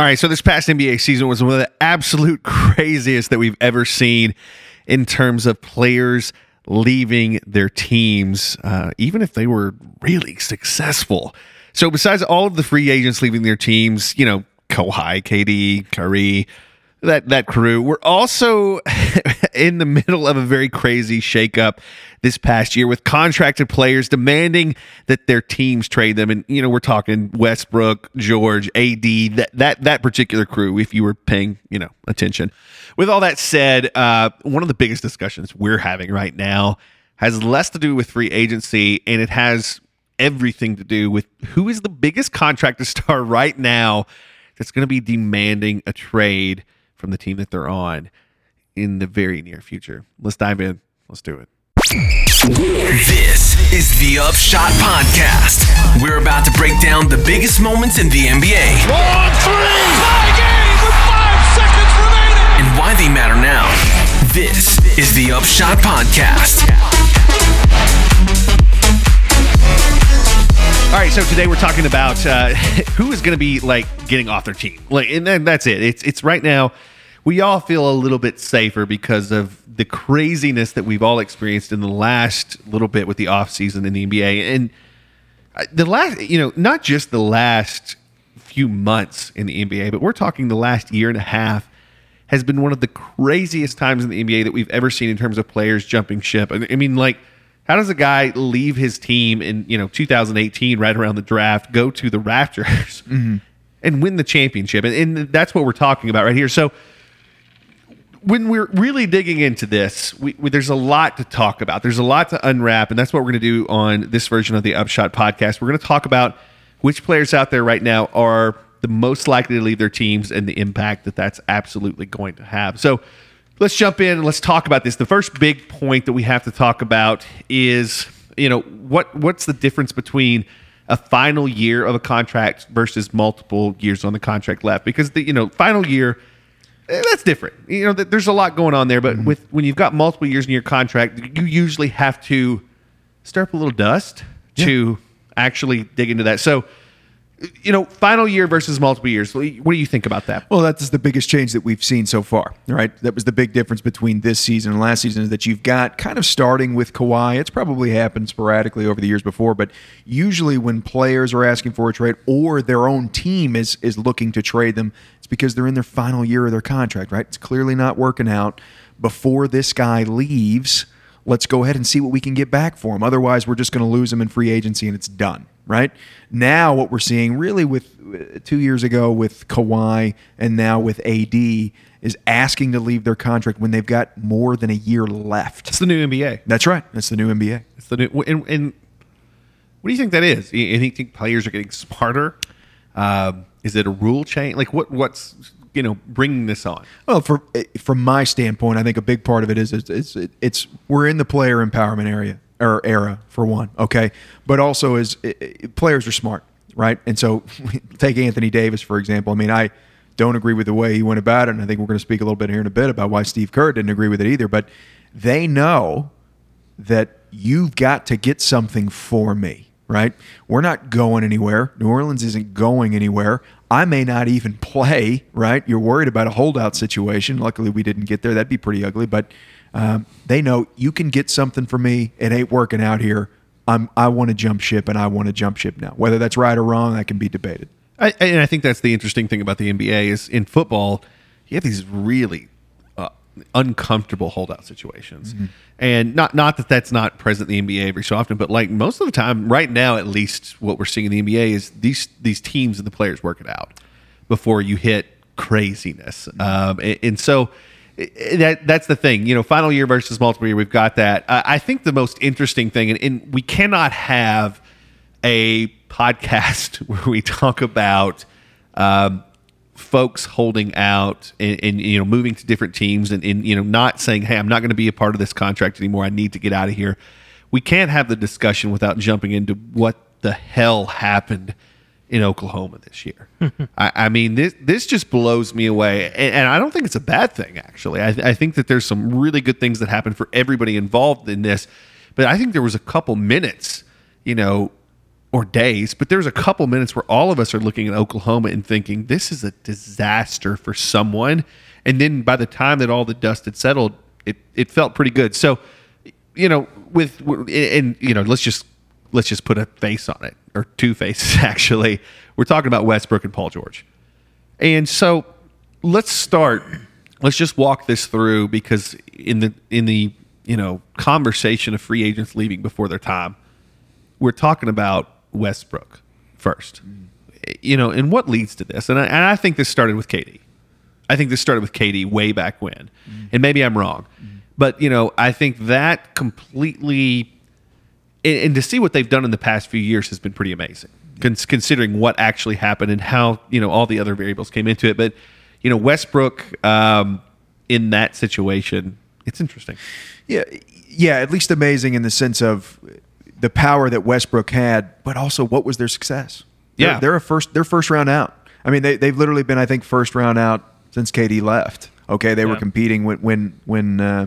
All right, so this past NBA season was one of the absolute craziest that we've ever seen in terms of players leaving their teams, uh, even if they were really successful. So, besides all of the free agents leaving their teams, you know, Kawhi, KD, Curry, that that crew. We're also in the middle of a very crazy shakeup this past year with contracted players demanding that their teams trade them. And you know, we're talking Westbrook, George, AD, that that that particular crew. If you were paying, you know, attention. With all that said, uh, one of the biggest discussions we're having right now has less to do with free agency, and it has everything to do with who is the biggest contractor star right now that's going to be demanding a trade from the team that they're on in the very near future. Let's dive in. Let's do it. This is the Upshot Podcast. We're about to break down the biggest moments in the NBA. Long three! Tie game with five seconds remaining! And why they matter now. This is the Upshot Podcast. All right, so today we're talking about uh, who is going to be like getting off their team. Like, and then that's it. It's it's right now. We all feel a little bit safer because of the craziness that we've all experienced in the last little bit with the off season in the NBA, and uh, the last, you know, not just the last few months in the NBA, but we're talking the last year and a half has been one of the craziest times in the NBA that we've ever seen in terms of players jumping ship. I mean, like how does a guy leave his team in you know 2018, right around the draft, go to the Raptors mm-hmm. and win the championship? And, and, that's what we're talking about right here. So when we're really digging into this, we, we, there's a lot to talk about. There's a lot to unwrap, and that's what we're going to do on this version of the Upshot podcast. We're going to talk about which players out there right now are the most likely to leave their teams and the impact that that's absolutely going to have. So let's jump in and let's talk about this. The first big point that we have to talk about is, you know, what what's the difference between a final year of a contract versus multiple years on the contract left? Because the you know final year eh, that's different. You know, there's a lot going on there, but mm-hmm. with when you've got multiple years in your contract, you usually have to stir up a little dust yeah. to actually dig into that. So you know, final year versus multiple years. What do you think about that? Well, that's the biggest change that we've seen so far, right? That was the big difference between this season and last season is that you've got kind of starting with Kawhi. It's probably happened sporadically over the years before, but usually when players are asking for a trade or their own team is is looking to trade them, it's because they're in their final year of their contract, right? It's clearly not working out. Before this guy leaves, let's go ahead and see what we can get back for him. Otherwise, we're just going to lose him in free agency and it's done, right? Now, what we're seeing really with uh, two years ago with Kawhi and now with AD is asking to leave their contract when they've got more than a year left. It's the new NBA. That's right. That's the new NBA. It's the new. And, and what do you think that is? You think players are getting smarter? Um, is it a rule change? Like what? What's you know bringing this on? Well, for eh, from my standpoint, I think a big part of it is it's it's, it's we're in the player empowerment area or era for one, okay, but also is it, eh, eh, players are smart, right? And so take Anthony Davis for example. I mean, I don't agree with the way he went about it, and I think we're going to speak a little bit here in a bit about why Steve Kerr didn't agree with it either. But they know that you've got to get something for me right? We're not going anywhere. New Orleans isn't going anywhere. I may not even play, right? You're worried about a holdout situation. Luckily, we didn't get there. That'd be pretty ugly. But um, they know you can get something for me. It ain't working out here. I'm, I want to jump ship, and I want to jump ship now. Whether that's right or wrong, that can be debated. I, and I think that's the interesting thing about the NBA is in football, you have these really uncomfortable holdout situations. Mm-hmm. And not not that that's not present in the NBA every so often, but like most of the time, right now at least, what we're seeing in the NBA is these these teams and the players work it out before you hit craziness. Mm-hmm. Um, and, and, so that that's the thing, you know, final year versus multiple year. We've got that. I think the most interesting thing, and, and we cannot have a podcast where we talk about. Um, folks holding out and, and, you know moving to different teams and, and you know not saying hey i'm not going to be a part of this contract anymore. I need to get out of here. We can't have the discussion without jumping into what the hell happened in oklahoma this year. I, I, mean this this just blows me away and, and i don't think it's a bad thing actually. I, I think that there's some really good things that happened for everybody involved in this but i think there was a couple minutes you know or days, but there's a couple minutes where all of us are looking at Oklahoma and thinking this is a disaster for someone. And then by the time that all the dust had settled, it it felt pretty good. So, you know, with and you know, let's just let's just put a face on it or two faces actually. We're talking about Westbrook and Paul George. And so let's start let's just walk this through because in the in the you know conversation of free agents leaving before their time, we're talking about Westbrook first. You know, and what leads to this? And I, and I think this started with KD. I think this started with KD way back when, and maybe I'm wrong, but you know, I think that completely, and, and to see what they've done in the past few years has been pretty amazing, cons- considering what actually happened and how you know all the other variables came into it. But you know, Westbrook um, in that situation, it's interesting. Yeah, yeah, at least amazing in the sense of the power that Westbrook had, but also what was their success? They're, Yeah. they're a first they're first round out. I mean, they they've literally been I think first round out since KD left. Okay, they were competing when when when uh,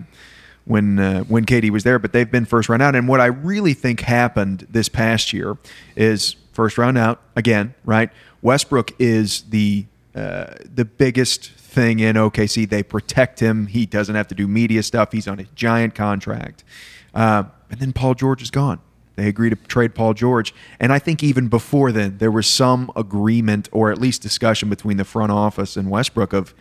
when uh, when KD was there, but they've been first round out. And what I really think happened this past year is first round out again, right? Westbrook is the uh, the biggest thing in OKC. They protect him. He doesn't have to do media stuff. He's on a giant contract. Uh, and then Paul George is gone. They agree to trade Paul George. And I think even before then, there was some agreement or at least discussion between the front office and Westbrook of,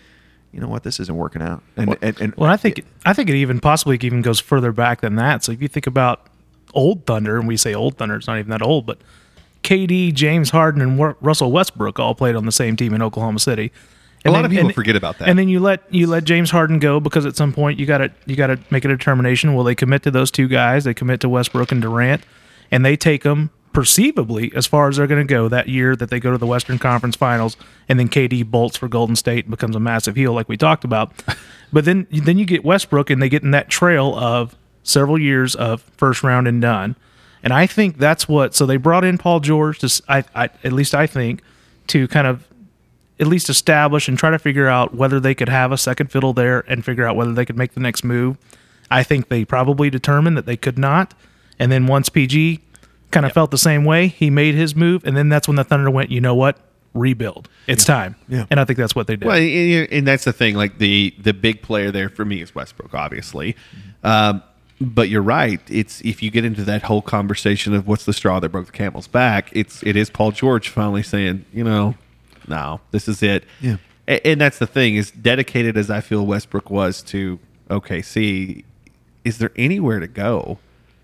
you know what, this isn't working out. And, and, and Well, I think I think it even possibly even goes further back than that. So if you think about old Thunder, and we say old Thunder, it's not even that old, but KD, James Harden, and Russell Westbrook all played on the same team in Oklahoma City. A lot of people and- forget about that. And then you let you let James Harden go because at some point you got to you got to make a determination. Will they commit to those two guys? They commit to Westbrook and Durant, and they take them perceivably as far as they're going to go that year that they go to the Western Conference Finals, and then KD bolts for Golden State and becomes a massive heel like we talked about. but then then you get Westbrook, and they get in that trail of several years of first round and done. And I think that's what. So they brought in Paul George to, I, I at least I think, to kind of at least establish and try to figure out whether they could have a second fiddle there and figure out whether they could make the next move. I think they probably determined that they could not. And then once PG kind of felt the same way, he made his move. And then that's when the Thunder went, you know what? Rebuild. It's time. Yeah. And I think that's what they did. Well, and, and that's the thing. Like the the big player there for me is Westbrook, obviously. Um, but you're right. It's if you get into that whole conversation of what's the straw that broke the camel's back, it's it is Paul George finally saying, you know, no, this is it. Yeah. A- And, that's the thing. Is dedicated as I feel Westbrook was to OKC, is there anywhere to go?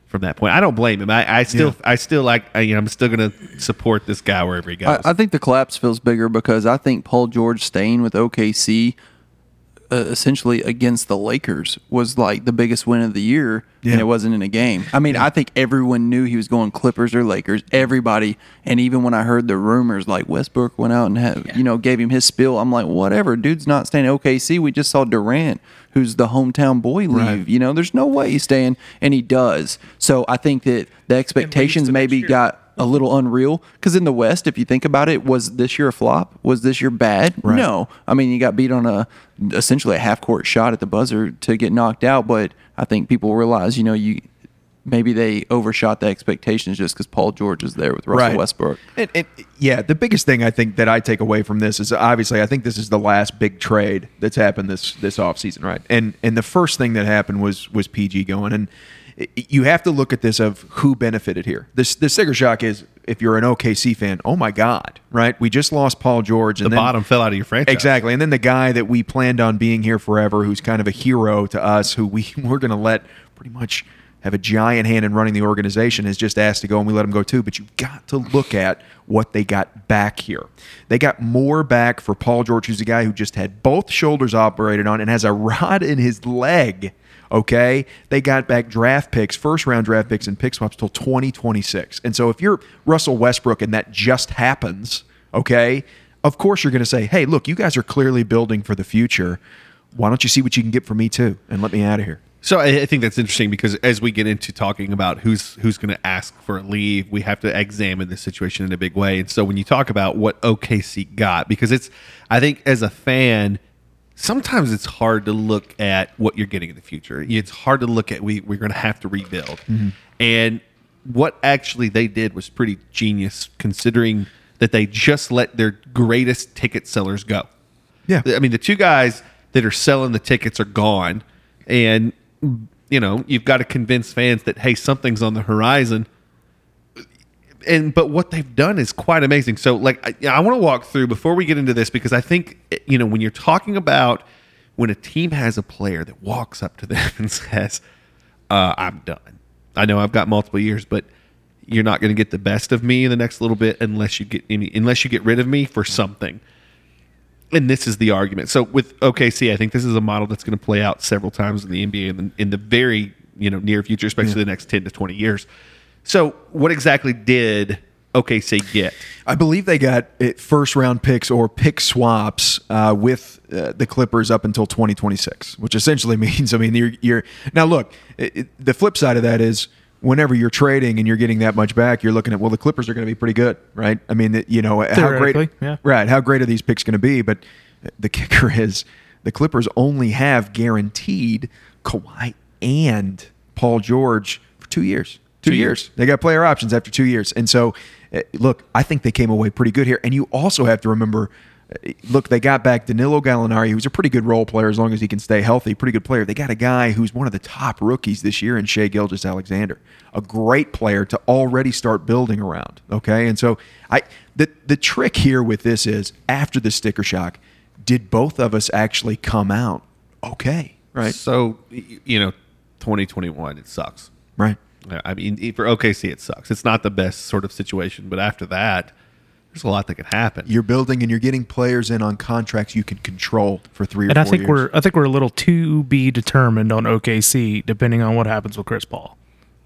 From that point, I don't blame him. I, I still, Yeah. I still like. I, you know, I'm still going to support this guy wherever he goes. I, I think the collapse feels bigger because I think Paul George staying with OKC, uh, essentially against the Lakers, was like the biggest win of the year, Yeah. and it wasn't in a game. I mean, I think everyone knew he was going Clippers or Lakers. Everybody, and even when I heard the rumors, like Westbrook went out and had, you know gave him his spill, I'm like, whatever, dude's not staying at OKC. We just saw Durant, who's the hometown boy, leave. Right. You know, there's no way he's staying, and he does. So I think that the expectations maybe got a little unreal because in the West, if you think about it, was this year a flop? Was this year bad? Right. No. I mean, you got beat on a essentially a half court shot at the buzzer to get knocked out, but I think people realize, you know, you maybe they overshot the expectations just because Paul George is there with Russell Westbrook. And, and yeah, the biggest thing I think that I take away from this is obviously I think this is the last big trade that's happened this this offseason, right? And and the first thing that happened was was PG going and you have to look at this of who benefited here. This the sticker shock is if you're an OKC fan, oh my god, right? We just lost Paul George and the then, bottom fell out of your franchise. Exactly. And then the guy that we planned on being here forever, who's kind of a hero to us, who we, we're going to let pretty much have a giant hand in running the organization, has just asked to go and we let them go too. But you've got to look at what they got back here. They got more back for Paul George, who's a guy who just had both shoulders operated on and has a rod in his leg. Okay, they got back draft picks, first round draft picks, and pick swaps till 2026. And so, if you're Russell Westbrook and that just happens, okay, of course you're going to say, hey, look, you guys are clearly building for the future. Why don't you see what you can get from me too, and let me out of here? So I, I think that's interesting because as we get into talking about who's who's going to ask for a leave, we have to examine this situation in a big way. And so when you talk about what OKC got, because it's, I think as a fan, sometimes it's hard to look at what you're getting in the future. It's hard to look at we we're going to have to rebuild, mm-hmm. and what actually they did was pretty genius, considering that they just let their greatest ticket sellers go. Yeah. I mean, the two guys that are selling the tickets are gone, and you know you've got to convince fans that hey, something's on the horizon. And but what they've done is quite amazing. So, like, I, I want to walk through before we get into this because I think you know when you're talking about when a team has a player that walks up to them and says, uh, "I'm done." I know I've got multiple years, but you're not going to get the best of me in the next little bit unless you get any, unless you get rid of me for something and this is the argument. So with OKC, I think this is a model that's going to play out several times in the NBA in the, in the very you know near future, especially the next ten to twenty years. So what exactly did OKC get? I believe they got uh, first round picks or pick swaps uh, with uh, the Clippers up until 2026, which essentially means, I mean, you're, you're now look, it, it- the flip side of that is whenever you're trading and you're getting that much back, you're looking at, well, the Clippers are going to be pretty good, right? I mean, you know, how great, yeah. right? How great are these picks going to be? But the kicker is the Clippers only have guaranteed Kawhi and Paul George for two years. Two, Two years. years. They got player options after two years. And so, uh, look, I think they came away pretty good here. And you also have to remember, look, they got back Danilo Gallinari, who's a pretty good role player as long as he can stay healthy. Pretty good player. They got a guy who's one of the top rookies this year in Shai Gilgeous-Alexander, a great player to already start building around. Okay, and so I the the trick here with this is after the sticker shock, did both of us actually come out okay? Right, So you know, 2021 it sucks. right. I mean, for OKC it sucks. It's not the best sort of situation, but after that, there's a lot that can happen. You're building and you're getting players in on contracts you can control for three or And four I think years. we're I think we're a little to be determined on OKC, depending on what happens with Chris Paul.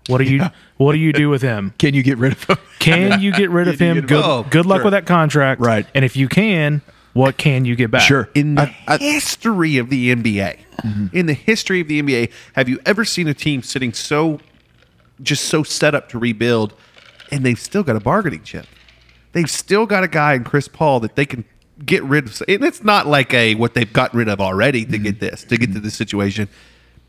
What do you What do you do with him? Can you get rid of him? Can you get rid of him? get Good, rid of him? good luck Sure. with that contract. Right. And if you can, what can you get back? Sure. in the I- history of the NBA, mm-hmm. in the history of the NBA, have you ever seen a team sitting so, just so set up to rebuild, and they've still got a bargaining chip? They've still got a guy in Chris Paul that they can get rid of, and it's not like a what they've gotten rid of already to get this to get to this situation,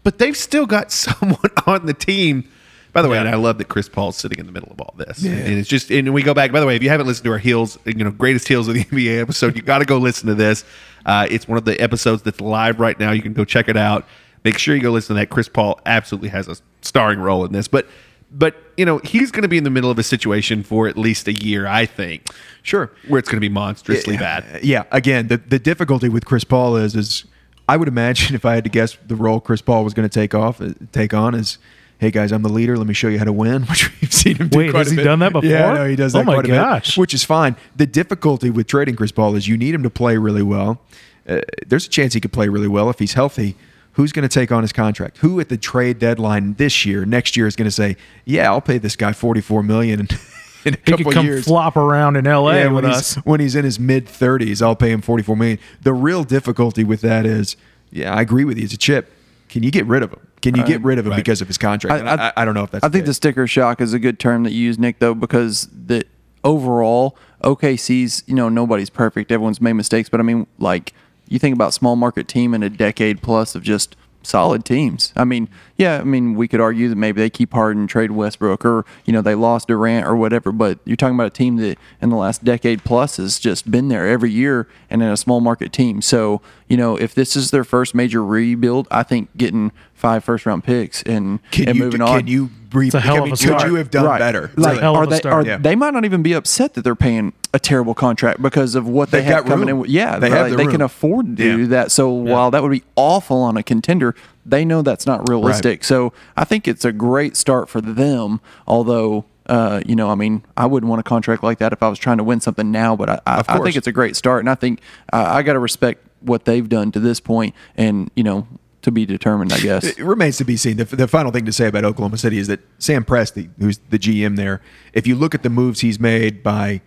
but they've still got someone on the team. By the way, and I love that Chris Paul's sitting in the middle of all this, and it's just. And we go back. By the way, if you haven't listened to our heels, you know, greatest heels of the NBA episode, you got to go listen to this. Uh, it's one of the episodes that's live right now. You can go check it out. Make sure you go listen to that. Chris Paul absolutely has a starring role in this, but but you know he's going to be in the middle of a situation for at least a year, I think, Sure. where it's going to be monstrously bad. Yeah. Again, the, the difficulty with Chris Paul is is I would imagine if I had to guess the role Chris Paul was going to take off uh, take on is. Hey guys, I'm the leader. Let me show you how to win, which we've seen him do Wait, quite has a he bit. done that Yeah, before? no, he does Oh that my quite a gosh. bit, which is fine. The difficulty with trading Chris Paul is you need him to play really well. Uh, there's a chance he could play really well if he's healthy. Who's going to take on his contract? Who at the trade deadline this year, next year, is going to say, "Yeah, I'll pay this guy 44 million in, in a He couple could come years." flop around in LA Yeah, with when us. he's, when he's in his mid 30s, I'll pay him 44 million. The real difficulty with that is, yeah, I agree with you. It's a chip. Can you get rid of him? Can you get rid of him because of his contract? And I, I, don't know if that's. I think the case. sticker shock is a good term that you use, Nick, though, because the overall OKC's, you know, nobody's perfect. Everyone's made mistakes, but I mean, like you think about small market team in a decade plus of just solid teams. I mean, yeah, I mean, we could argue that maybe they keep Harden, trade Westbrook, or you know they lost Durant or whatever. But you're talking about a team that in the last decade plus has just been there every year and in a small market team. So you know, if this is their first major rebuild, I think getting five first round picks and Can and you moving can on. you re- It's a hell I of mean, a could you have done Right. better? Like, hell of are a they? start. Are, Yeah. They might not even be upset that they're paying a terrible contract because of what they They've coming room. in. Yeah, They have the they can afford to do Yeah. that. So while that would be awful on a contender, they know that's not realistic. So I think it's a great start for them. Although. Uh, you know, I mean, I wouldn't want a contract like that if I was trying to win something now. But I, I, I think it's a great start, and I think uh, I got to respect what they've done to this point, and you know, to be determined, I guess. It remains to be seen. The, the final thing to say about Oklahoma City is that Sam Presti, who's the GM there, if you look at the moves he's made by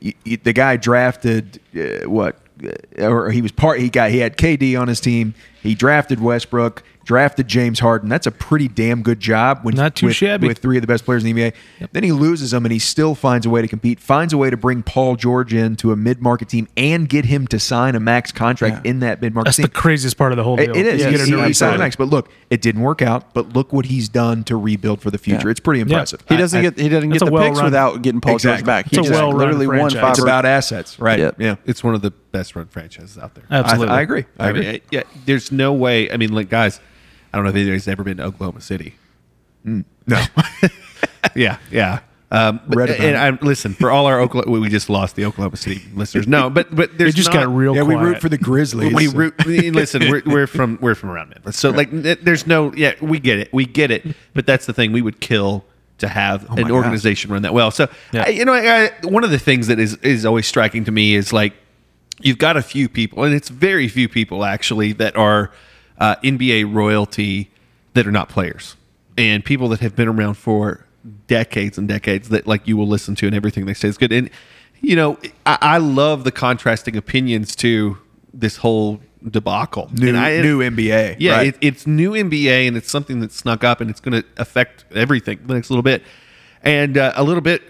the guy drafted uh, what, uh, or he was part. He got he had KD on his team. He drafted Westbrook. Drafted James Harden. That's a pretty damn good job. When Not too with, shabby. with three of the best players in the NBA. Then he loses them, and he still finds a way to compete. Finds a way to bring Paul George in to a mid-market team and get him to sign a max contract in that mid-market That's team. the craziest part of the whole It- deal. it is. You He, he, he signed excited. max, but look, it didn't work out. But look what he's done to rebuild for the future. Yeah. It's pretty impressive. He doesn't I- get he doesn't get a the picks well-run- without getting Paul Exactly. George back. He It's a just well-run literally won franchise. five. It's about assets, right? Yep. Yeah. It's one of the best run franchises out there. Absolutely. I, I agree. I, I agree. mean, I- yeah, there's no way. I mean, like guys, I don't know if anybody's ever been to Oklahoma City. no. Yeah, yeah. Um, but, Read about and. I listen for all our Oklahoma. We just lost the Oklahoma City listeners. No, but but there's It just not, got real yeah, we root for the Grizzlies. We root. listen, we're, we're from we're from around Memphis, so like there's no. Yeah, we get it. We get it. But that's the thing. We would kill to have an God. organization run that well. So Yeah. I, you know, I, one of the things that is is always striking to me is like you've got a few people, and it's very few people actually that are uh, NBA royalty that are not players, and people that have been around for decades and decades that like you will listen to, and everything they say is good. And you know, I, I love the contrasting opinions to this whole debacle. New, I- new NBA. yeah, right? it, it's new NBA, and it's something that snuck up, and it's going to affect everything the next little bit. And uh, a little bit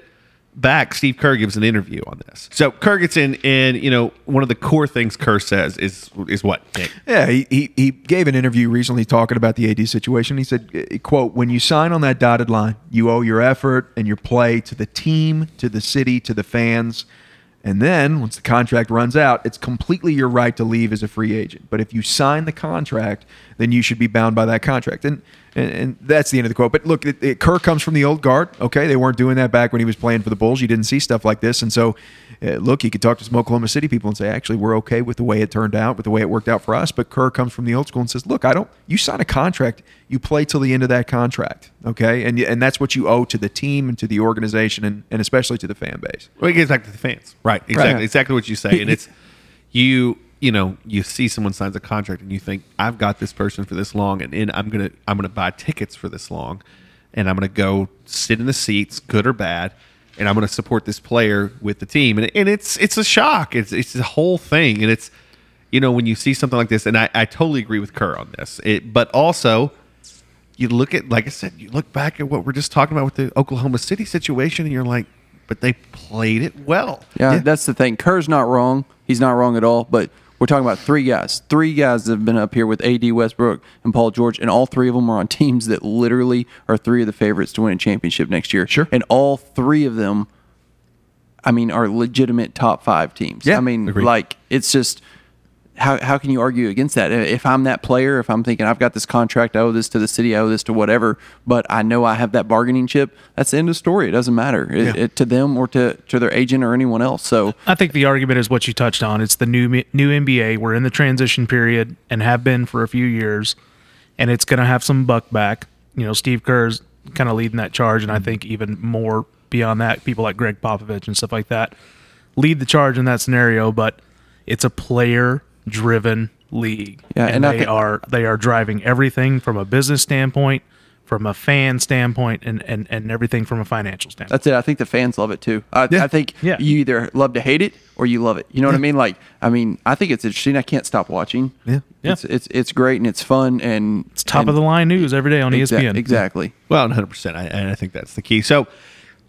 back, Steve Kerr gives an interview on this. So Kerr gets in, and you know, one of the core things Kerr says is is what Nick? Yeah, he, he, he gave an interview recently talking about the AD situation. He said, eh, quote, when you sign on that dotted line, you owe your effort and your play to the team, to the city, to the fans. And then once the contract runs out, it's completely your right to leave as a free agent. But if you sign the contract, then you should be bound by that contract. And and, and that's the end of the quote. But look, it, it, Kerr comes from the old guard. Okay, they weren't doing that back when he was playing for the Bulls. You didn't see stuff like this, and so Uh, look, he could talk to some Oklahoma City people and say, actually, we're okay with the way it turned out, with the way it worked out for us. But Kerr comes from the old school and says, look, I don't. You sign a contract, you play till the end of that contract. Okay, and and that's what you owe to the team and to the organization and, and especially to the fan base. Well, it gets back to the fans, right? Exactly, Right. exactly what you say, and it's you. You know, you see someone signs a contract, and you think, "I've got this person for this long, and, and I'm gonna I'm gonna buy tickets for this long, and I'm gonna go sit in the seats, good or bad, and I'm gonna support this player with the team." And, and it's it's a shock. It's it's the whole thing, and it's you know when you see something like this, and I, I totally agree with Kerr on this. It, but also you look at like I said, you look back at what we're just talking about with the Oklahoma City situation, and you're like, but they played it well. Yeah, that's the thing. Kerr's not wrong. He's not wrong at all. But we're talking about three guys. Three guys that have been up here with AD Westbrook and Paul George, and all three of them are on teams that literally are three of the favorites to win a championship next year. Sure. And all three of them, I mean, are legitimate top five teams. Yeah, I mean, agreed. like it's just. How, how can you argue against that? If I'm that player, if I'm thinking I've got this contract, I owe this to the city, I owe this to whatever, but I know I have that bargaining chip, that's the end of the story. It doesn't matter it, Yeah. it- to them or to, to their agent or anyone else. So I think the argument is what you touched on. It's the new new NBA. We're in the transition period and have been for a few years, and it's going to have some buck back. You know, Steve Kerr's kind of leading that charge, and I mm-hmm. think even more beyond that, people like Gregg Popovich and stuff like that lead the charge in that scenario. But it's a player driven league, Yeah, and, and they think- are they are driving everything from a business standpoint, from a fan standpoint, and and and everything from a financial standpoint. That's it. I think the fans love it too. I, Yeah. I think Yeah. you either love to hate it or you love it. You know what I mean? Like, I mean, I think it's interesting. I can't stop watching. Yeah. Yeah. It's it's it's great and it's fun and It's top and of the line news every day on exa- ESPN. Exactly. Well, 100. percent I, and I think that's the key. So,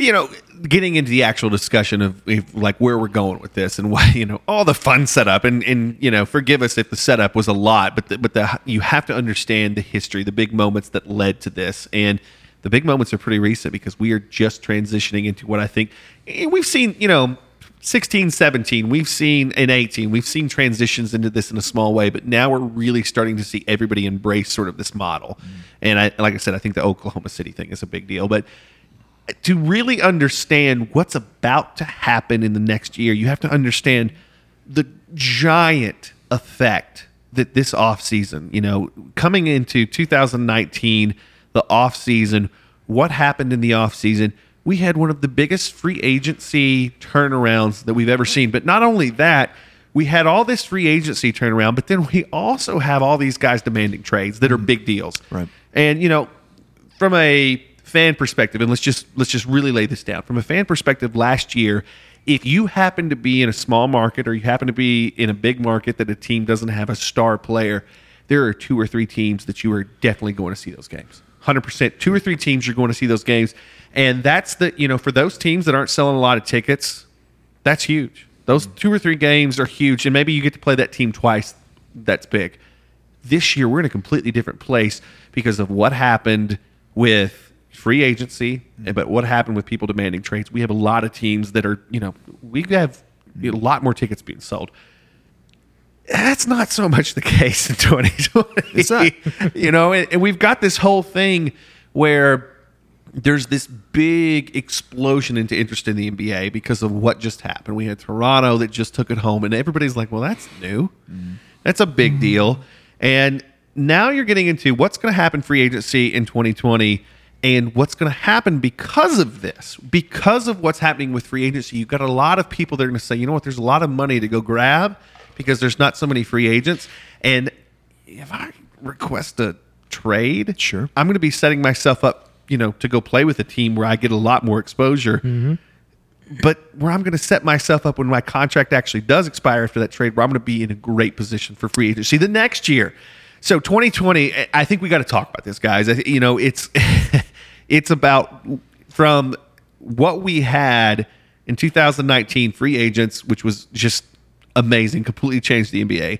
you know, getting into the actual discussion of if, like where we're going with this and why you know all the fun setup and and you know forgive us if the setup was a lot, but the, but the you have to understand the history, the big moments that led to this, and the big moments are pretty recent because we are just transitioning into what I think we've seen. You know. 16, 17, we've seen in 18, we've seen transitions into this in a small way, but now we're really starting to see everybody embrace sort of this model. Mm. And I, like I said, I think the Oklahoma City thing is a big deal. But to really understand what's about to happen in the next year, you have to understand the giant effect that this offseason, you know, coming into 2019, the offseason, what happened in the offseason, we had one of the biggest free agency turnarounds that we've ever seen. But not only that, we had all this free agency turnaround, but then we also have all these guys demanding trades that are mm-hmm. big deals. Right. And, you know, from a fan perspective, and let's just let's just really lay this down. From a fan perspective, last year, if you happen to be in a small market or you happen to be in a big market that a team doesn't have a star player, there are two or three teams that you are definitely going to see those games. 100%. Two or three teams you're going to see those games. And that's the, you know, for those teams that aren't selling a lot of tickets, that's huge. Those two or three games are huge. And maybe you get to play that team twice. That's big. This year, we're in a completely different place because of what happened with free agency, but what happened with people demanding trades. We have a lot of teams that are, you know, we have a lot more tickets being sold. That's not so much the case in 2020. It's not. you know, and, and we've got this whole thing where there's this big explosion into interest in the NBA because of what just happened. We had Toronto that just took it home, and everybody's like, well, that's new. That's a big mm-hmm. deal. And now you're getting into what's going to happen free agency in 2020 and what's going to happen because of this. Because of what's happening with free agency, you've got a lot of people that are going to say, you know what, there's a lot of money to go grab because there's not so many free agents. And if I request a trade, Sure. I'm going to be setting myself up, you know, to go play with a team where I get a lot more exposure. Mm-hmm. But where I'm going to set myself up when my contract actually does expire after that trade, where I'm going to be in a great position for free agency the next year. So 2020, I- think we got to talk about this, guys. I, you know, it's it's about from what we had in 2019 free agents, which was just amazing, completely changed the NBA,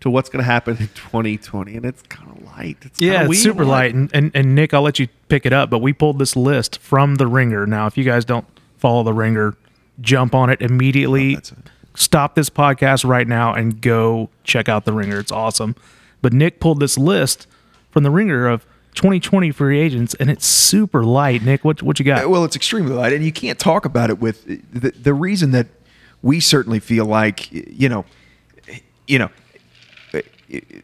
to what's going to happen in 2020, and it's kind of light. It's Yeah, it's super light. And, and and Nick, I'll let you pick it up, but we pulled this list from the Ringer. Now, if you guys don't follow the Ringer, jump on it immediately. Oh, it. Stop this podcast right now and go check out the Ringer. It's awesome. But Nick pulled this list from the Ringer of 2020 free agents, and it's super light. Nick, what what you got? Well, it's extremely light, and you can't talk about it with the, the reason that we certainly feel like you know, you know,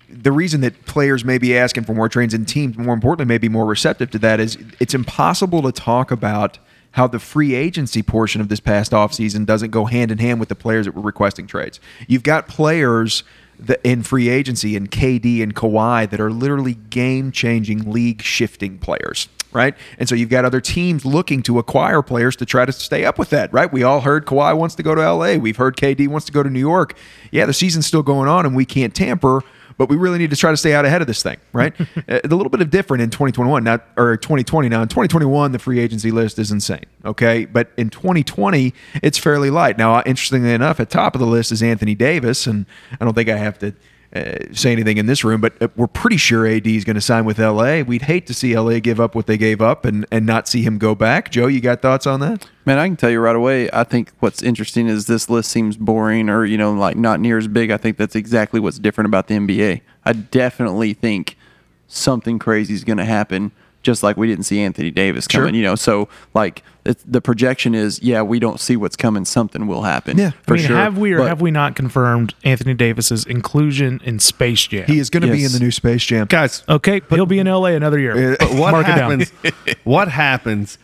the reason that players may be asking for more trains and teams, more importantly, may be more receptive to that is it's impossible to talk about how the free agency portion of this past offseason doesn't go hand in hand with the players that were requesting trades. You've got players that in free agency and KD and Kawhi that are literally game changing, league shifting players. Right. And so you've got other teams looking to acquire players to try to stay up with that. Right. We all heard Kawhi wants to go to LA. We've heard KD wants to go to New York. Yeah, the season's still going on and we can't tamper but we really need to try to stay out ahead of this thing, right? Uh, a little bit of different in 2021, not or 2020. Now in 2021, the free agency list is insane, okay? But in 2020, it's fairly light. Now, interestingly enough, at top of the list is Anthony Davis, and I don't think I have to. Uh, say anything in this room, but uh, we're pretty sure AD is going to sign with LA. We'd hate to see LA give up what they gave up and, and not see him go back. Joe, you got thoughts on that? Man, I can tell you right away. I think what's interesting is this list seems boring or, you know, like not near as big. I think that's exactly what's different about the NBA. I definitely think something crazy is going to happen, just like we didn't see Anthony Davis Sure. coming, you know. So, like, it's, the projection is, yeah, we don't see what's coming. Something will happen. Yeah. for I mean, sure. have we or But- have we not confirmed Anthony Davis's inclusion in Space Jam? He is going to be in the new Space Jam. guys. okay. he'll be in LA another year. But what Mark it down. happens? what happens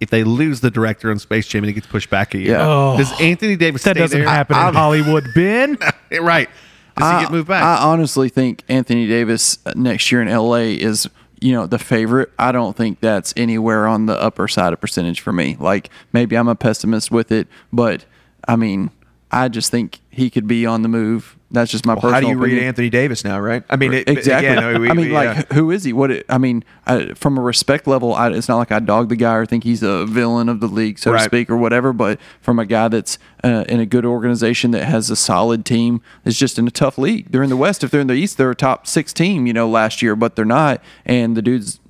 if they lose the director on Space Jam and he gets pushed back a year? Yeah. Oh. Does Anthony Davis That stay doesn't there? happen in Hollywood, Ben. right? Does he I- get moved back? I honestly think Anthony Davis uh, next year in LA is, you know, the favorite. I don't think that's anywhere on the upper side of percentage for me. Like maybe I'm a pessimist with it, but I mean, I just think he could be on the move. That's just my Well, personal how do you read. Anthony Davis now, right? I mean, it, Exactly. again, we- I mean, we- like, who is he? What? It, I mean, I, from a respect level, I, it's not like I dog the guy or think he's a villain of the league, so Right. to speak, or whatever. But from a guy that's uh, in a good organization that has a solid team, is just in a tough league. They're in the West. If they're in the East, they're a top six team. You know, last year, but they're not. And the dude's.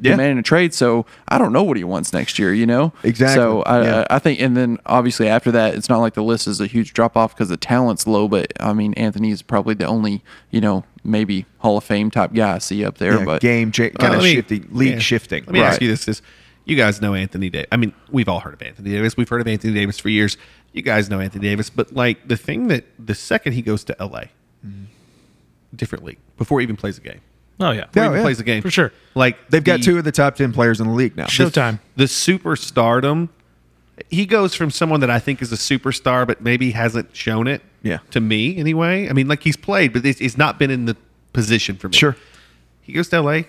Yeah. Demanding a trade, so I don't know what he wants next year. You know, Exactly. So I, Yeah. I think, and then obviously after that, it's not like the list is a huge drop off because the talent's low. But I mean, Anthony is probably the only, you know, maybe Hall of Fame type guy I see up there. Yeah, but game cha- kind Well, of me- shifting, league yeah. shifting. Let me Right. ask you this: This you guys know Anthony Davis? I mean, we've all heard of Anthony Davis. We've heard of Anthony Davis for years. You guys know Anthony Davis, but like the thing that the second he goes to LA, mm-hmm. different league before he even plays a game. Oh yeah. Before Yeah, he even yeah. plays the game For sure. Like They've got the- two of the top ten players in the league now. Showtime. the superstardom. He goes from someone that I think is a superstar, but maybe hasn't shown it. Yeah. To me, anyway. I mean, like he's played, but it's, it's not been in the position for me. Sure. He goes to LA.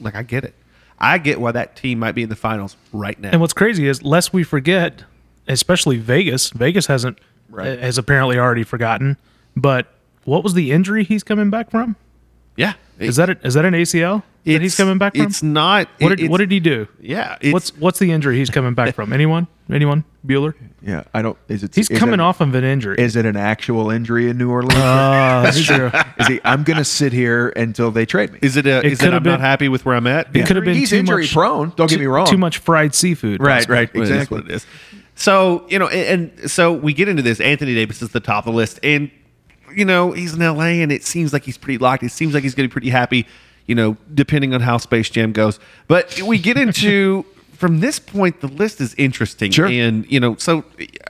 Like I get it. I get why that team might be in the finals right now. And what's crazy is, lest we forget, especially Vegas. Vegas hasn't Right. has apparently already forgotten. But what was the injury he's coming back from? Yeah. Is that a, is that an ACL that he's coming back from? It's not. what it- did what did he do? Yeah. What's what's the injury he's coming back from? Anyone? Anyone? Bueller? Yeah, I don't. Is it? He's is coming it- off of an injury. Is it an actual injury in New Orleans? Oh, that's true. is he? I'm going to sit here until they trade me. Is it? A, It is could it? I'm not happy with where I'm at. It could have been He's too injury much, prone. Don't get me wrong. Too much fried seafood. Right, right, Well, it is exactly. what it is. So you know, and, and so we get into this. Anthony Davis is the top of the list, and you know he's in LA, and it seems like he's pretty locked. It seems like he's going to be pretty happy. You know, depending on how Space Jam goes. But we get into from this point, the list is interesting, Sure. and you know, so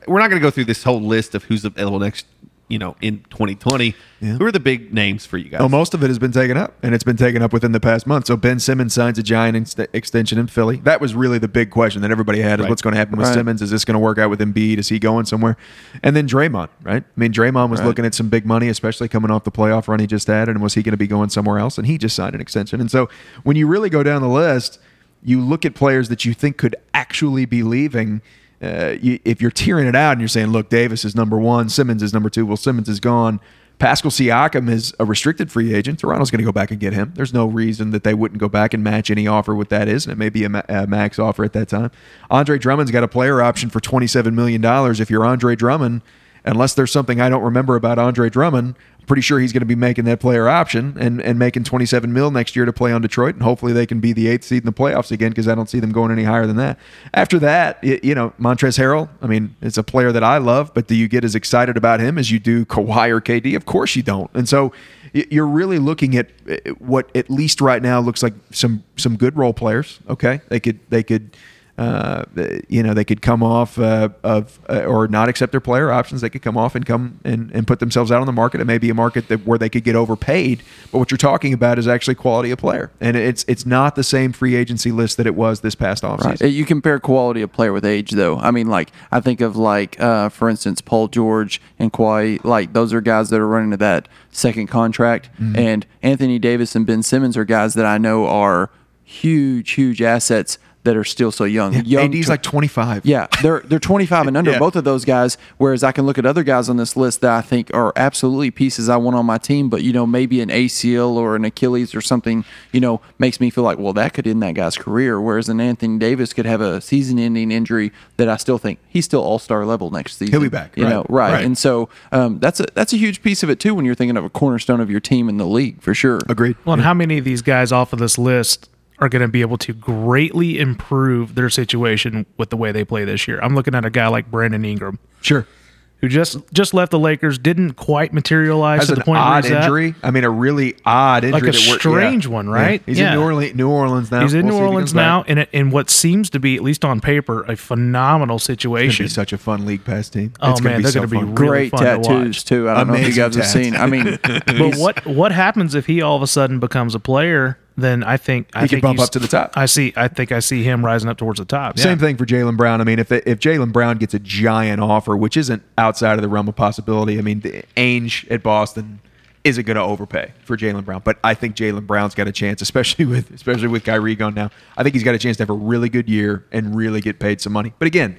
we're not going to go through this whole list of who's available next. You know, in 2020, Yeah. who are the big names for you guys? Oh, most of it has been taken up, and it's been taken up within the past month. So Ben Simmons signs a giant inst- extension in Philly. That was really the big question that everybody had: is Right. what's going to happen with Right. Simmons? Is this going to work out with Embiid? Is he going somewhere? And then Draymond, right? I mean, Draymond was Right. looking at some big money, especially coming off the playoff run he just had, and was he going to be going somewhere else? And he just signed an extension. And so when you really go down the list, you look at players that you think could actually be leaving. Uh, you, if you're tearing it out and you're saying, look, Davis is number one, Simmons is number two. Well, Simmons is gone. Pascal Siakam is a restricted free agent. Toronto's going to go back and get him. There's no reason that they wouldn't go back and match any offer with that is, and it may be a, ma- a max offer at that time. Andre Drummond's got a player option for $27 million. If you're Andre Drummond, unless there's something I don't remember about Andre Drummond, pretty sure he's going to be making that player option and, and making 27 mil next year to play on Detroit, and hopefully they can be the eighth seed in the playoffs again because I don't see them going any higher than that. After that, you know, Montrezl Harrell, I mean, it's a player that I love, but do you get as excited about him as you do Kawhi or KD? Of course you don't. And so you're really looking at what at least right now looks like some some good role players. Okay, they could they could uh, you know, they could come off uh, of uh, or not accept their player options. They could come off and come and, and put themselves out on the market. It may be a market that where they could get overpaid. But what you're talking about is actually quality of player, and it's it's not the same free agency list that it was this past offseason. Right. You compare quality of player with age, though. I mean, like I think of like, uh, for instance, Paul George and Kawhi. Like those are guys that are running to that second contract, Mm-hmm. and Anthony Davis and Ben Simmons are guys that I know are huge, huge assets that are still so young. young AD's tw- like 25. yeah, they're they're 25 and under, Yeah. both of those guys. Whereas I can look at other guys on this list that I think are absolutely pieces I want on my team, but you know maybe an ACL or an Achilles or something, you know, makes me feel like well that could end that guy's career. Whereas an Anthony Davis could have a season-ending injury that I still think he's still All-Star level next season. He'll be back, you right, know, right? right. And so um, that's a that's a huge piece of it too when you're thinking of a cornerstone of your team in the league for sure. Agreed. Well, and how many of these guys off of this list are going to be able to greatly improve their situation with the way they play this year? I'm looking at a guy like Brandon Ingram, Sure. who just just left the Lakers, didn't quite materialize Has to an the point where odd he's at. injury. I mean, a really odd injury. Like a that we're- strange yeah. one, Yeah. right? He's Yeah. in New Orleans, New Orleans now. He's in We'll New see if he Orleans now, in a, in what seems to be, at least on paper, a phenomenal It's situation. be such a fun league pass team. Oh, it's gonna man, be they're so gonna be really Great fun to watch. tattoos too. I don't know if you Amazing guys have seen. I mean, But what what happens if he all of a sudden becomes a player? Then I think I He could think bump up to the top. I see. I think I see him rising up towards the top. Same yeah. thing for Jaylen Brown. I mean, if they, if Jaylen Brown gets a giant offer, which isn't outside of the realm of possibility, I mean, the Ainge at Boston isn't going to overpay for Jaylen Brown. But I think Jaylen Brown's got a chance, especially with especially with Kyrie gone now. I think he's got a chance to have a really good year and really get paid some money. But again,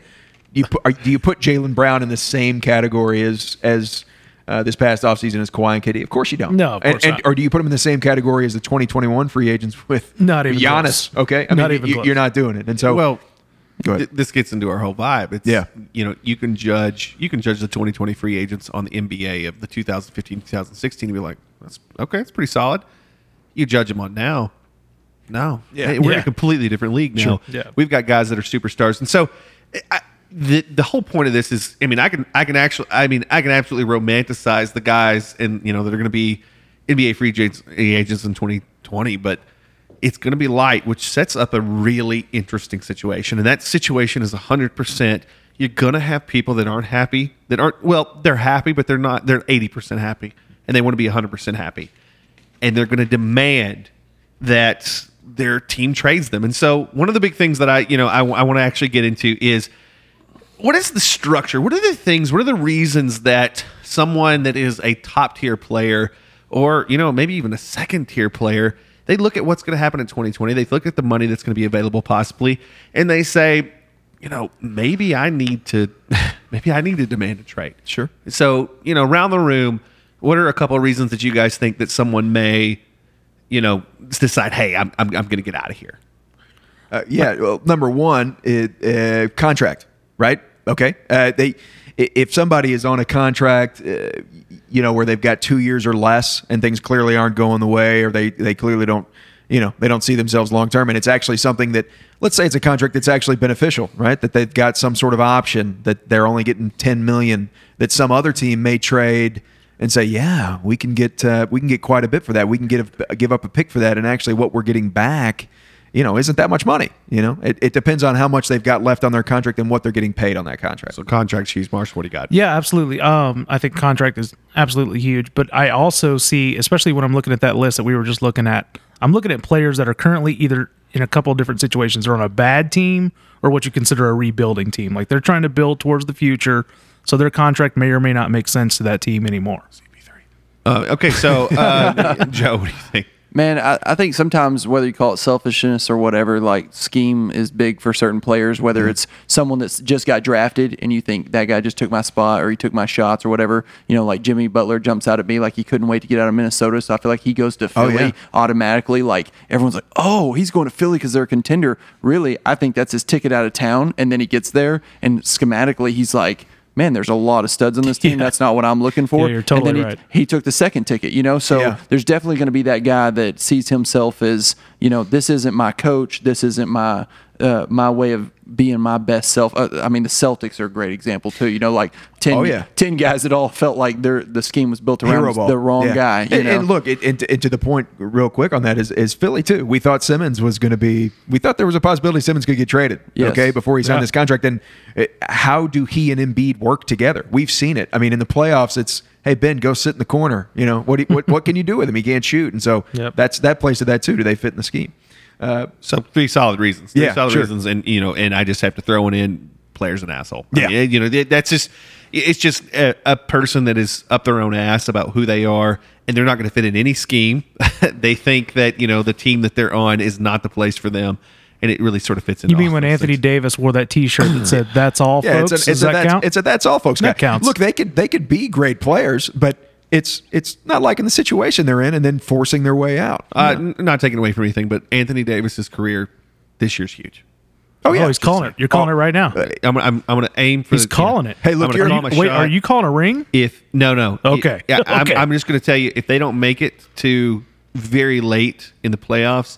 you put, are, do you put Jaylen Brown in the same category as as uh, this past offseason as Kawhi and KD? Of course you don't. No, of And- course and- not. Or do you put them in the same category as the 2021 free agents with Not even Giannis? close. Okay, I Not mean, even you, close. you're not doing it. And so, well, Go ahead. th- this gets into our whole vibe. It's Yeah. you know, you can judge you can judge the 2020 free agents on the NBA of the 2015-2016 and be like, that's okay, it's pretty solid. You judge them on now. No. Yeah. Hey, we're in a completely different league now. Sure. Yeah. We've got guys that are superstars. And so I, the the whole point of this is I mean, I can I can actually I mean, I can absolutely romanticize the guys and you know, that are going to be NBA free agents, in 2020, but it's going to be light, which sets up a really interesting situation. And that situation is 100%. You're going to have people that aren't happy, that aren't, well, they're happy, but they're not, they're 80% happy, and they want to be 100% happy. And they're going to demand that their team trades them. And so, one of the big things that I, you know, I, I want to actually get into is what is the structure? What are the things? What are the reasons that someone that is a top tier player, or you know, maybe even a second tier player, they look at what's going to happen in 2020. They look at the money that's going to be available, possibly, and they say, you know, maybe I need to, maybe I need to demand a trade. Sure. So you know, around the room, what are a couple of reasons that you guys think that someone may you know, decide, hey, I'm I'm, I'm going to get out of here? Uh, yeah. Well, number one, it, uh, contract, right? Okay. Uh, they if somebody is on a contract, uh, you know, where they've got two years or less, and things clearly aren't going the way, or they they clearly don't, you know, they don't see themselves long term, and it's actually something that, let's say, it's a contract that's actually beneficial, right? That they've got some sort of option that they're only getting ten million, that some other team may trade. And say, yeah, we can get uh, we can get quite a bit for that. We can get a, give up a pick for that, and actually, what we're getting back you know, isn't that much money. You know, it, it depends on how much they've got left on their contract and what they're getting paid on that contract. So contract cheese, Marshall. What do you got? Yeah, absolutely. Um, I think contract is absolutely huge, but I also see, especially when I'm looking at that list that we were just looking at, I'm looking at players that are currently either in a couple of different situations, they're on a bad team or what you consider a rebuilding team. Like they're trying to build towards the future, so their contract may or may not make sense to that team anymore. Uh, okay, so uh, Joe, what do you think? Man, I, I think sometimes whether you call it selfishness or whatever, like scheme is big for certain players. Whether mm-hmm. it's someone that's just got drafted and you think that guy just took my spot or he took my shots or whatever. You know, like Jimmy Butler jumps out at me like he couldn't wait to get out of Minnesota. So I feel like he goes to oh, Philly yeah. automatically. Like everyone's like, oh, he's going to Philly because they're a contender. Really, I think that's his ticket out of town. And then he gets there and schematically he's like. Man, there's a lot of studs on this team. Yeah. That's not what I'm looking for. Yeah, you're totally and then right. he, he took the second ticket, you know. So Yeah. there's definitely going to be that guy that sees himself as you know this isn't my coach this isn't my uh, my way of being my best self uh, i mean the celtics are a great example too you know like 10, Oh, yeah. 10 guys that all felt like their the scheme was built around ball. the wrong Yeah. guy you and, know? and look, it, and, to- and to the point, real quick on that is, is Philly too. We thought Simmons was going to be. We thought there was a possibility Simmons could get traded. Yes. Okay, before he signed Yeah. this contract. And uh, how do he and Embiid work together? We've seen it. I mean, in the playoffs, it's hey Ben, go sit in the corner. You know what? do you- what, what can you do with him? He can't shoot, and so Yep. that's that plays to that too. Do they fit in the scheme? Uh, So three solid reasons. Three Yeah, solid sure. reasons, and you know, and I just have to throw it in. Players an asshole. I Yeah. mean, you know that's just it's just a, a person that is up their own ass about who they are, and they're not going to fit in any scheme. they think that you know the team that they're on is not the place for them, and it really sort of fits in. You mean when Anthony Davis wore that T-shirt that said "That's all, Yeah, folks"? it's a, Does a that count? it's a that's all, folks. That guy. counts. Look, they could they could be great players, but it's it's not liking the situation they're in and then forcing their way out. Uh, n- not taking away from anything, but Anthony Davis's career this year's huge. oh, yeah, he's calling it. You're calling Oh, it right now. I'm, I'm, I'm going to aim for. He's the, calling it. Hey, look, I'm you're- gonna call my Wait, shot. are you calling a ring? If no, no. Okay. Yeah, I'm, Okay. I'm just going to tell you if they don't make it to very late in the playoffs,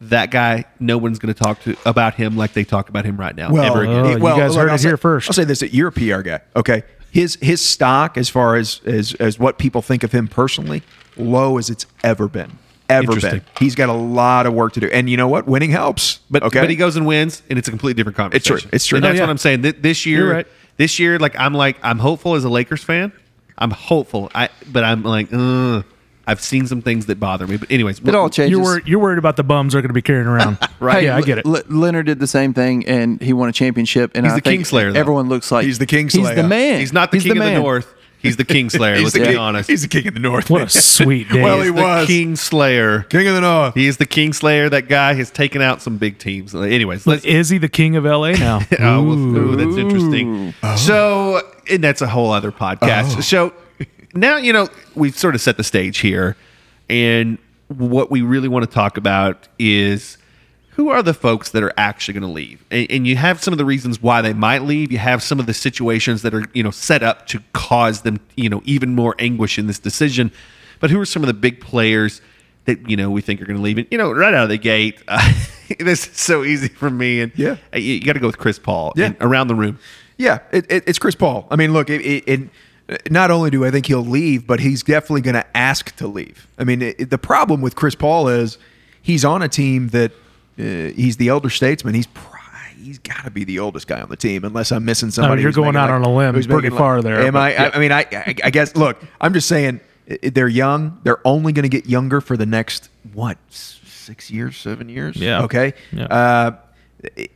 that guy, no one's going to talk to about him like they talk about him right now ever again. Oh, you guys heard I'll it here say, first. I'll say this: that you're a PR guy, okay? His his stock, as far as as as what people think of him personally, low as it's ever been. Ever been. He's got a lot of work to do, and you know what? Winning helps. But okay, but he goes and wins, and it's a completely different It's true. It's true. And that's Oh, yeah. what I'm saying. Th- This year, You're right. this year, like I'm like I'm hopeful as a Lakers fan. I'm hopeful. I but I'm like, Ugh, I've seen some things that bother me. But anyways, it all changes You're worried. You're worried about the bums they're going to be carrying around. Hey, Yeah, I get it. Le- Leonard did the same thing, and he won a championship. And He's I the think Kingslayer, though. Everyone looks like He's the He's the man. He's not the king of the north. He's the Kingslayer. He's let's the be king, honest. He's the king of the north. What a sweet day. Well, he the was. Kingslayer. king of the north. He is the Kingslayer. That guy has taken out some big teams. Anyways, let's. Is he the king of LA now? Oh, well, ooh, that's interesting. Oh. So, and that's a whole other podcast. Oh. So, now you know we've sort of set the stage here, and what we really want to talk about is who are the folks that are actually going to leave, and, and you have some of the reasons why they might leave. You have some of the situations that are you know set up to cause them you know even more anguish in this decision. But who are some of the big players? That you know we think are going to leave, and you know right out of the gate, uh, this is so easy for me. And Yeah. you, got to go with Chris Paul. Yeah. and around the room. Yeah, it, it, it's Chris Paul. I mean, look, it, it, it, not only do I think he'll leave, but he's definitely going to ask to leave. I mean, it, the problem with Chris Paul is he's on a team that uh, he's the elder statesman. He's pri- he's got to be the oldest guy on the team, unless I'm missing somebody. you're going out like- on a limb who's pretty making far there, Am but I? yeah. I, I mean, I, I, I guess. Look, I'm just saying they're young. They're only going to get younger for the next what six years, seven years. Yeah. Okay. Yeah. Uh,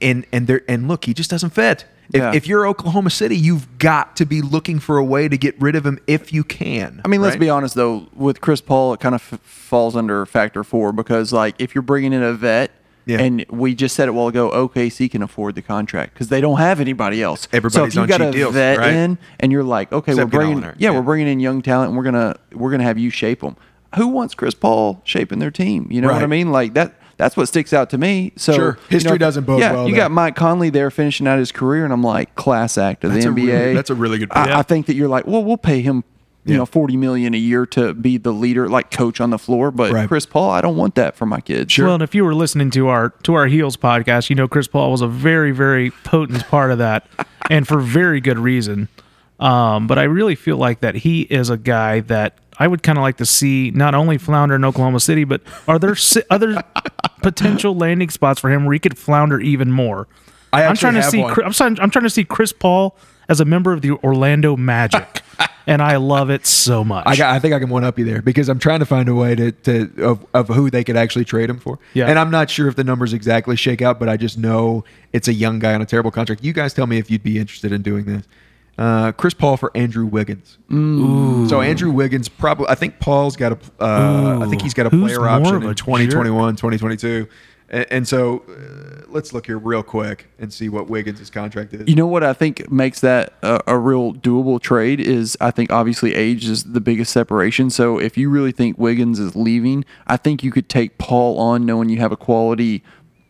and and there and look, he just doesn't fit. If, Yeah. if you're Oklahoma City, you've got to be looking for a way to get rid of him if you can. I mean, let's right? be honest though. With Chris Paul, it kind of f- falls under factor four because, like, if you're bringing in a vet, Yeah. and we just said it a while ago, OKC can afford the contract because they don't have anybody else. Everybody's so if you on got cheap a deals, vet right? in, and you're like, okay, Except we're bringing, yeah, yeah. we're bringing in young talent, and we're gonna we're gonna have you shape them. who wants Chris Paul shaping their team? You know what I mean? Like that. That's what sticks out to me. So Sure. you History doesn't bode yeah, well You there. got Mike Conley there finishing out his career, and I'm like, class act of That's the a NBA. really- that's a really good point. I, I think that you're like, well, we'll pay him, you Yeah. know, forty million a year to be the leader, like coach on the floor. But Right. Chris Paul, I don't want that for my kids. sure. Well, and if you were listening to our to our Heels podcast, you know Chris Paul was a very very potent part of that, and for very good reason. Um, but I really feel like that he is a guy that I would kind of like to see not only flounder in Oklahoma City, but are there si- other potential landing spots for him where he could flounder even more? I I'm trying to see. one. I'm, trying, I'm trying to see Chris Paul as a member of the Orlando Magic, and I love it so much. I, got, I think I can one up you there because I'm trying to find a way to, to of, of who they could actually trade him for. Yeah. And I'm not sure if the numbers exactly shake out, but I just know it's a young guy on a terrible contract. You guys tell me if you'd be interested in doing this. Uh, Chris Paul for Andrew Wiggins. So Andrew Wiggins probably. I think Paul's got a. Uh, I think he's got a Who's player more option of a in 2021, 2022. And, and so uh, let's look here real quick and see what Wiggins' contract is. You know what I think makes that a, a real doable trade is I think obviously age is the biggest separation. So if you really think Wiggins is leaving, I think you could take Paul on knowing you have a quality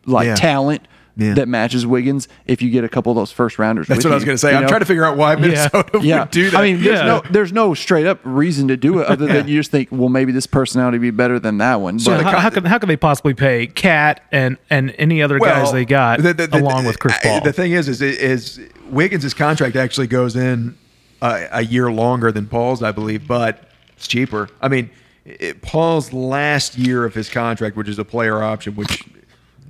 like Yeah. talent Yeah. that matches Wiggins if you get a couple of those first rounders. That's with what I was going to say. you I'm know? trying to figure out why Minnesota yeah. would do that. I mean, there's Yeah. no there's no straight up reason to do it other than you just think, well, maybe this personality would be better than that one. So But how, how can how can they possibly pay KAT and and any other guys they got the- the- the- along with Chris Paul? The thing is, is, is Wiggins' contract actually goes in a, a year longer than Paul's, I believe, but it's cheaper. I mean, it, Paul's last year of his contract, which is a player option, which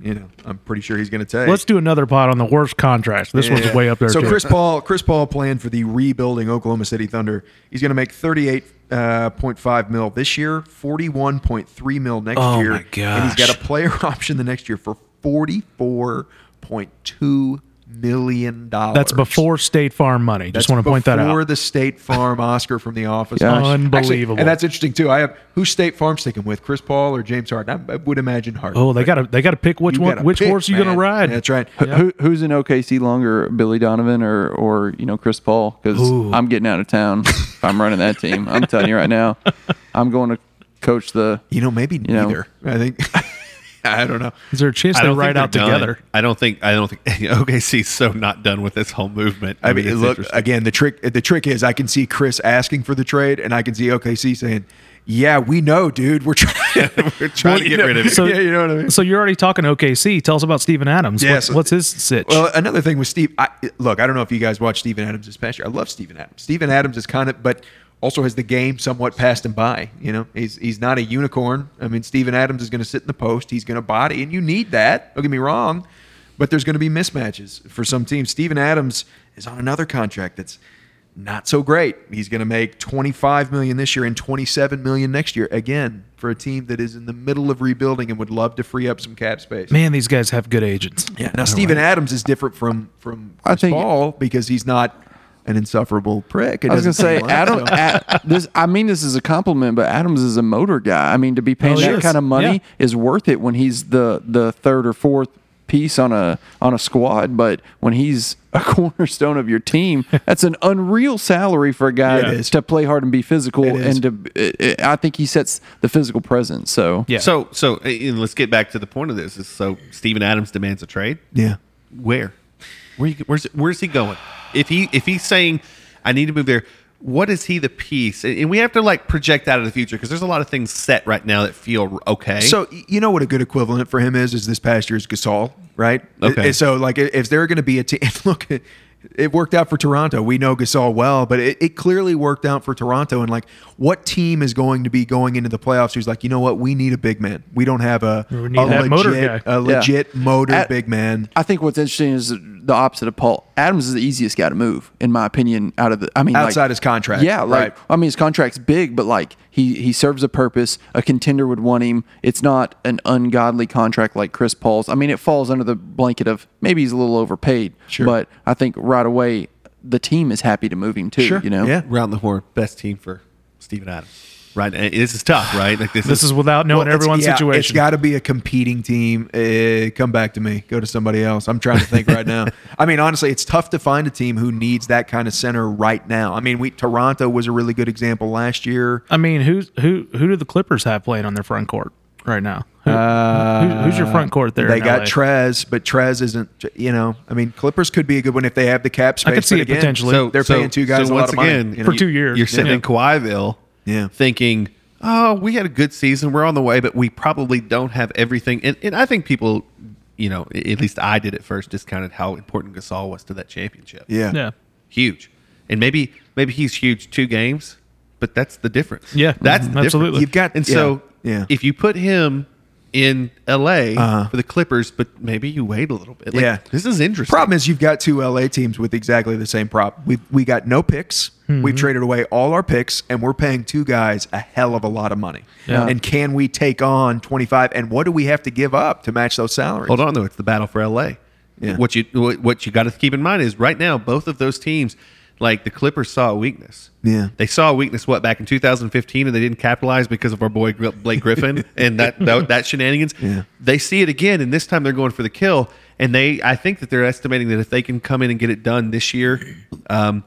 you know I'm pretty sure he's going to take. Let's do another pot on the worst contracts. This one's way up there. So too. Chris Paul, Chris Paul playing for the rebuilding Oklahoma City Thunder. He's going to make 38.5 uh, mil this year, forty-one point three mil next Oh year, my and he's got a player option the next year for forty-four point two million dollars. That's before State Farm money. Just want to point that out. Before the State Farm Oscar from The Office. Gosh. Actually, Unbelievable. and that's interesting too. I have who's State Farm sticking with, Chris Paul or James Harden? I, I would imagine Harden. oh, they got to they got to pick which You one gotta which pick, horse you going to ride. That's right. Who, who's in OKC longer, Billy Donovan or or you know Chris Paul? Because I'm getting out of town if I'm running that team. I'm telling you right now, I'm going to coach the. You know, maybe know. neither. I think. I don't know. Is there a chance I they don't ride out they're done. together? I don't think. I don't think. OKC's so not done with this whole movement. I mean, it's look again. The trick, the trick is, I can see Chris asking for the trade, and I can see OKC saying, "Yeah, we know, dude. We're trying. We're trying to get rid of it. So yeah, you know what I mean." So you're already talking OKC. Tell us about Steven Adams. Yeah, What- so- what's his sitch? Well, another thing with Steve. I, look, I don't know if you guys watched Steven Adams this past year. I love Steven Adams. Steven Adams is kind of, but also has the game somewhat passed him by. You know, he's he's not a unicorn. I mean, Steven Adams is going to sit in the post. He's going to body, and you need that. Don't get me wrong, but there's going to be mismatches for some teams. Steven Adams is on another contract that's not so great. He's going to make 25 million this year and 27 million next year again for a team that is in the middle of rebuilding and would love to free up some cap space. Man, these guys have good agents. Yeah. Now Steven Adams is different from from I think- Paul because he's not an insufferable prick. It I was gonna say seem like Adam. so. Ad, this I mean this is a compliment, but Adams is a motor guy. I mean to be oh, paying Oh, that is. kind of money Yeah. is worth it when he's the the third or fourth piece on a on a squad. But when he's a cornerstone of your team, that's an unreal salary for a guy Yeah, it is. to play hard and be physical. It is. And to it, it- I think he sets the physical presence. So Yeah. So, so and let's get back to the point of this. Is so Steven Adams demands a trade. yeah. Where? Where? You, where's Where's he going? If he if he's saying I need to move there, what is he the piece? And and we have to like project out of the future because there's a lot of things set right now that feel okay. So you know what a good equivalent for him is is this past year's Gasol, right? Okay. Uh, So like if there are going to be a team, look, it- it worked out for Toronto. We know Gasol well, but it, it clearly worked out for Toronto. And like, what team is going to be going into the playoffs? Who's like, you know what? We need a big man. We don't have a, a legit, motor guy. a Yeah. motor At- big man. I think what's interesting is the opposite of Paul. Adams is the easiest guy to move, in my opinion. Out of the, I mean, Outside like, his contract, Yeah, like right. I mean, his contract's big, but like he he serves a purpose. A contender would want him. It's not an ungodly contract like Chris Paul's. I mean, it falls under the blanket of maybe he's a little overpaid. Sure. but I think right away the team is happy to move him too. Sure, You know, yeah. round the horn, best team for Steven Adams. right? And This is tough, right? Like this, This is without knowing Well, everyone's yeah, It's got to be a competing team. Uh, come back to me. Go to somebody else. I'm trying to think right now. I mean, honestly, it's tough to find a team who needs that kind of center right now. I mean, we Toronto was a really good example last year. I mean, who's who? Who do the Clippers have playing on their front court right now? Who, who- who's your front court there? They in got LA? Trez, but Trez isn't. You know, I mean, Clippers could be a good one if they have the cap space. I could see but it again, potentially. so they're paying two guys so a lot once of money, again you know? For two years. You're sitting Yeah. in Kawhiville, Yeah. thinking, "Oh, we had a good season. We're on the way, but we probably don't have everything." And, and I think people, you know, at least I did at first, discounted how important Gasol was to that championship. Yeah. Yeah. huge, and maybe maybe he's huge two games, but that's the difference. Yeah, that's mhm, the absolutely. difference. You've got- and so yeah, yeah. if you put him in L.A. Uh-huh. for the Clippers, but maybe you wait a little bit. Like, Yeah. this is interesting. Problem is, you've got two LA teams with exactly the same prop. We we got no picks. Mm-hmm. We've traded away all our picks, and we're paying two guys a hell of a lot of money. Yeah. And can we take on twenty five? And what do we have to give up to match those salaries? Hold on, though. It's the battle for LA. Yeah. What you what what you got to keep in mind is right now both of those teams, like the Clippers, saw a weakness. Yeah. they saw a weakness. What back in 2015, and they didn't capitalize because of our boy Blake Griffin and that, that that shenanigans. Yeah. They see it again, and this time they're going for the kill. And they, I think that they're estimating that if they can come in and get it done this year, um,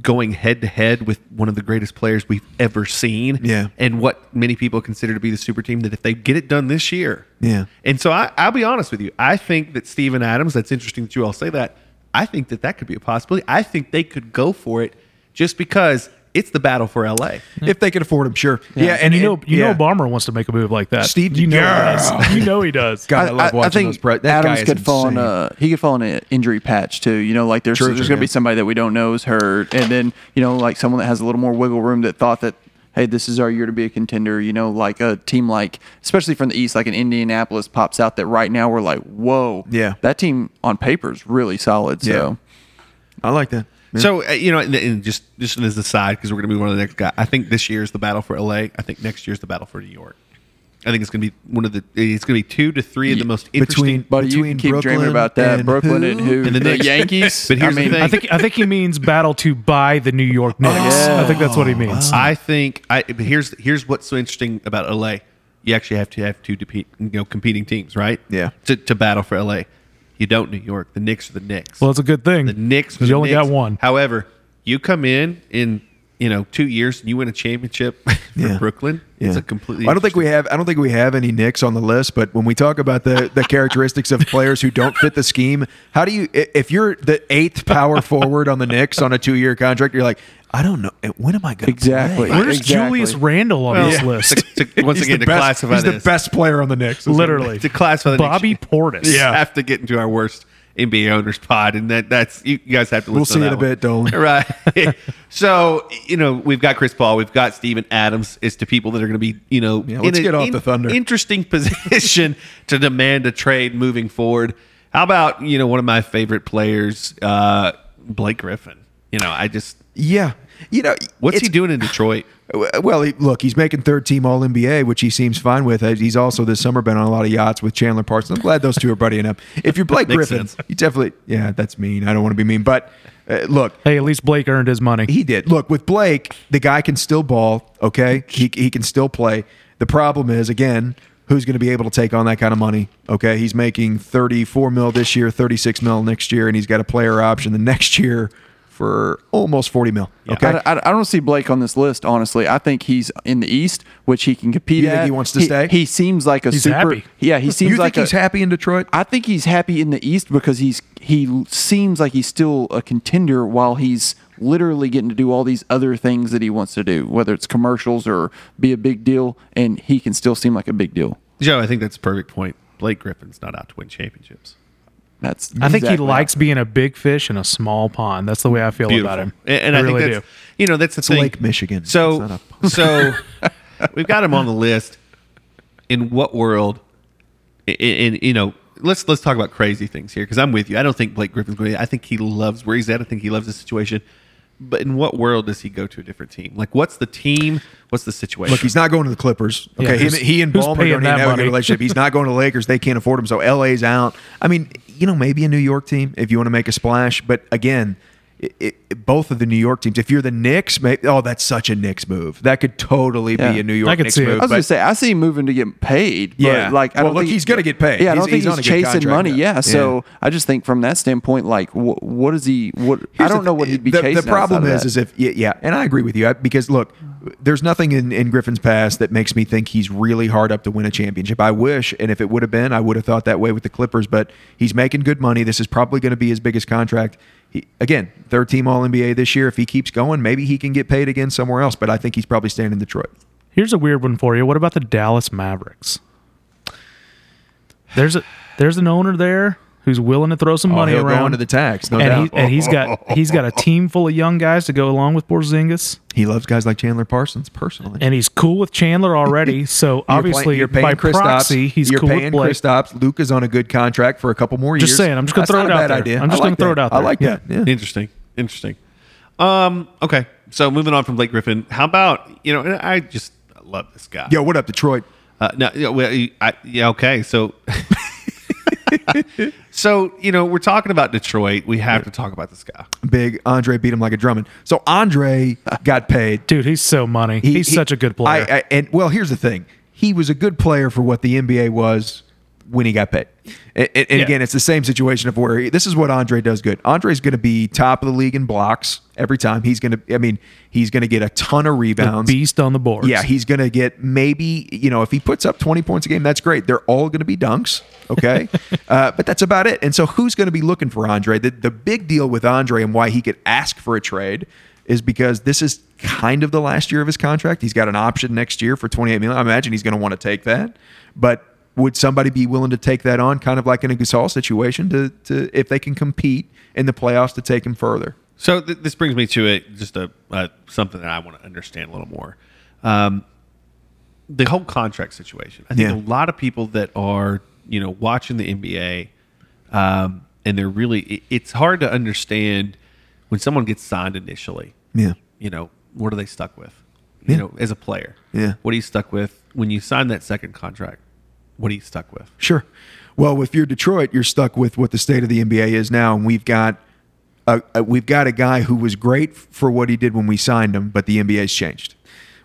going head to head with one of the greatest players we've ever seen. Yeah. And what many people consider to be the super team, that if they get it done this year. Yeah. And so I, I'll be honest with you. I think that Steven Adams, that's interesting that you all say that. I think that that could be a possibility. I think they could go for it just because it's the battle for LA. Hmm. if they can afford them, sure. Yeah, and, you know, you yeah. know, Ballmer wants to make a move like that. Steve- you know, Yeah. he does. you know he does. God, I, love watching think those. Pre- that Adams could fall in a he could fall in an injury patch too. You know, like there's True, there's going to be somebody that we don't know is hurt, and then you know, like someone that has a little more wiggle room that thought that hey, this is our year to be a contender. You know, like a team like especially from the East, like an Indianapolis pops out that right now we're like, whoa, Yeah. that team on paper is really solid. So I like that. Yeah. So uh, you know, and, and just just as a side, because we're going to move on to the next guy. I think this year is the battle for LA. I think next year is the battle for New York. I think it's going to be one of the. It's going to be two to three of the most interesting. between Buddy, you between can keep Brooklyn dreaming about that. and Brooklyn who? and who? And the Knicks. Yankees. But here's I the mean, thing. I think I think he means battle to buy the New York Knicks. Oh, yeah. I think that's what he means. I think I but here's here's what's so interesting about LA. You actually have to have two compete, you know competing teams, right? Yeah. To, to battle for LA. You don't New York. The Knicks are the Knicks. well, it's a good thing. the Knicks. are because you the only Knicks. got one. However, you come in in you know two years and you win a championship for Yeah. Brooklyn. It's Yeah. a completely. I don't think we have. I don't think we have any Knicks on the list. But when we talk about the the characteristics of players who don't fit the scheme, how do you? If you're the eighth power forward on the Knicks on a two year contract, you're like, I don't know. Eh, when am I going to Exactly. Play? Where's Exactly. Julius Randle on this Yeah. list? To- to- once again, the to best- classify he's this, the best player on the Knicks. Literally, to classify the Bobby Knicks, Portis. Yeah. have to get into our worst NBA owners pod, and that that's you guys have to. We'll see in a that bit, Dolan. one. right? so you know we've got Chris Paul, we've got Steven Adams. It's to people that are going to be you know Yeah, let's in get an off the Thunder. Interesting position to demand a trade moving forward. How about you know one of my favorite players, uh, Blake Griffin? You know I just Yeah, you know what's he doing in Detroit? Well, he, look, he's making third team All NBA, which he seems fine with. Uh, He's also this summer been on a lot of yachts with Chandler Parsons. I'm glad those two are buddying up. If you're Blake Makes Griffin, sense. you definitely, yeah, that's mean. I don't want to be mean, but uh, look, Hey, at least Blake earned his money. he did. Look, with Blake, the guy can still ball, okay? He, he can still play. The problem is, again, who's going to be able to take on that kind of money, okay? He's making 34 mil this year, 36 mil next year, and he's got a player option the next year for almost 40 mil, okay? I, I, I don't see Blake on this list. Honestly, I think he's in the East, which he can compete You think at. he wants to stay? He seems like a He's super. happy. Yeah, he seems you like think he's happy in Detroit? I think he's happy in the East because he's he seems like he's still a contender while he's literally getting to do all these other things that he wants to do, whether it's commercials or be a big deal, and he can still seem like a big deal. Joe, I think that's a perfect point. Blake Griffin's not out to win championships. That's I think he likes being a big fish in a small pond. That's the way I feel about him. And, and I, really think that's, you know, that's the thing. Lake Michigan. So, so we've got him on the list. In what world? In, in you know, let's let's talk about crazy things here because I'm with you. I don't think Blake Griffin's going. to I think he loves where he's at. I think he loves the situation. But in what world does he go to a different team? Like, what's the team? What's the situation? Look, he's not going to the Clippers. Yeah, Okay, who's- he and Ballmer don't even that have a good relationship. He's not going to the Lakers. They can't afford him, so LA's out. I mean, you know, maybe a New York team if you want to make a splash. But again, it, it, both of the New York teams. If you're the Knicks, may, oh, that's such a Knicks move. That could totally Yeah. be a New I York could Knicks see it. move. I was but- gonna say I see him moving to get paid. But Yeah. like I Well, don't look, think he's gonna get paid. Yeah, I don't think he's he's, on a good chasing money. now. Yeah, Yeah. so I just think from that standpoint, like what what is he? What I don't the know what he'd be the, chasing. The problem is, of is, that. is if yeah, yeah, and I agree with you I- because look, there's nothing in, in Griffin's past that makes me think he's really hard up to win a championship. I wish, and if it would have been, I would have thought that way with the Clippers. But he's making good money. This is probably going to be his biggest contract. Again, third team All NBA this year. If he keeps going, maybe he can get paid again somewhere else. But I think he's probably staying in Detroit. Here's a weird one for you. What about the Dallas Mavericks? There's a there's an owner there who's willing to throw some Oh, money he'll go around. into the tax, no and, doubt. he, and he's got he's got a team full of young guys to go along with Porzingis, He loves guys like Chandler Parsons personally. and he's cool with Chandler already. So You're obviously, playing- you're paying by Chris proxy, Stopps. he's you're cool paying with Blake. Kristaps. Luke is on a good contract for a couple more years. Just saying, I'm just gonna That's throw not it a out bad there. idea. I'm just I gonna like throw that. it out I there. like that. Yeah. Interesting. Interesting. Um, okay. So moving on from Blake Griffin, how about you know? I just love this guy. Yo, what up, Detroit? Uh, no, yeah, well, I, yeah, okay. So, so you know, we're talking about Detroit. We have to talk about this guy. Big Andre beat him like a drumming. So Andre got paid. Dude, he's so money. He- he's he- such a good player. I, I, and well, here's the thing: he was a good player for what the NBA was when he got paid. And, and Yeah. again, it's the same situation of where he, this is what Andre does good. Andre's going to be top of the league in blocks every time. He's going to, I mean, he's going to get a ton of the rebounds. beast on the board. Yeah, he's going to get maybe, you know, if he puts up 20 points a game, that's great. They're all going to be dunks, okay? uh, but that's about it. And so who's going to be looking for Andre? The, the big deal with Andre and why he could ask for a trade is because this is kind of the last year of his contract. He's got an option next year for 28 million. I imagine he's going to want to take that. But would somebody be willing to take that on kind of like in a Gasol situation to, to if they can compete in the playoffs to take him further? So th- this brings me to it, just a uh, something that I want to understand a little more. Um, the whole contract situation. I think Yeah. a lot of people that are you know watching the NBA, um, and they're really it- it's hard to understand when someone gets signed initially. Yeah. You know what are they stuck with? You Yeah. know, as a player. Yeah. What are you stuck with when you sign that second contract? What are you stuck with? Sure. Well, if you're Detroit, you're stuck with what the state of the NBA is now, and we've got a, a we've got a guy who was great for what he did when we signed him, but the NBA's changed.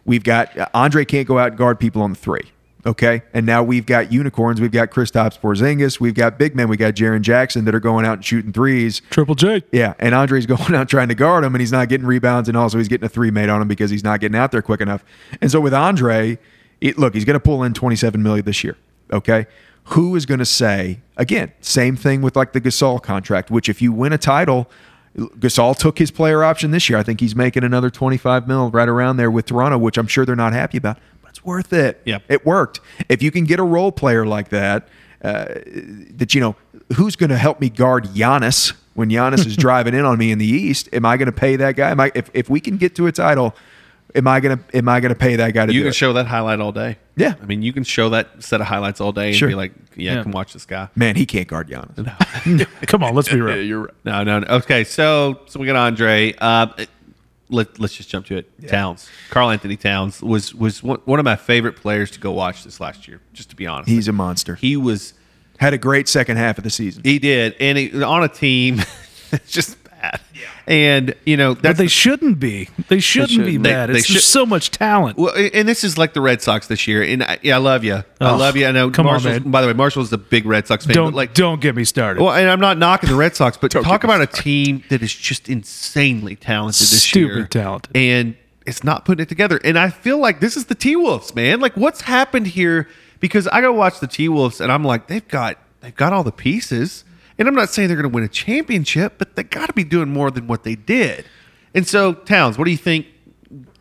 We've got uh, Andre can't go out and guard people on the three. Okay, and now we've got unicorns. We've got Kristaps Porzingis. We've got big men. We got Jaren Jackson that are going out and shooting threes. Triple J. Yeah, and Andre's going out trying to guard him, and he's not getting rebounds, and also he's getting a three made on him because he's not getting out there quick enough. And so with Andre, it, look, he's going to pull in twenty seven million this year. Okay, who is going to say again? Same thing with like the Gasol contract, which if you win a title, Gasol took his player option this year. I think he's making another twenty five mil right around there with Toronto, which I'm sure they're not happy about, but it's worth it. Yep. it worked. If you can get a role player like that, uh, that you know, who's going to help me guard Giannis when Giannis is driving in on me in the East? Am I going to pay that guy? Am I if, if we can get to a title? Am I gonna am I gonna pay that guy to You do can it? show that highlight all day. Yeah. I mean, you can show that set of highlights all day and Sure. be like, yeah, Yeah. come watch this guy. Man, he can't guard Giannis. Come on, let's be real. you're right. No, no, no. Okay, so so we got Andre. Uh, let let's just jump to it. Towns, Karl-Anthony Towns was was one, one of my favorite players to go watch this last year. Just to be honest, He's a monster. he was Had a great second half of the season. he did, and he, on a team, it's just bad. And you know But they the- shouldn't be. They shouldn't, be shouldn't. They- bad. they It's, should- there's so much talent. Well, and this is like the Red Sox this year. And I, yeah, I love you. I Oh, love you. I know. come on, man. By the way, Marshall's a big Red Sox fan. don't like, don't get me started. Well, and I'm not knocking the Red Sox, but talk about a team that is just insanely talented this Stupid year. talented. And it's not putting it together. And I feel like this is the T Wolves, man. Like what's happened here? Because I go watch the T Wolves and I'm like, they've got they've got all the pieces. And I'm not saying they're gonna win a championship, but they gotta be doing more than what they did. And so, Towns, what do you think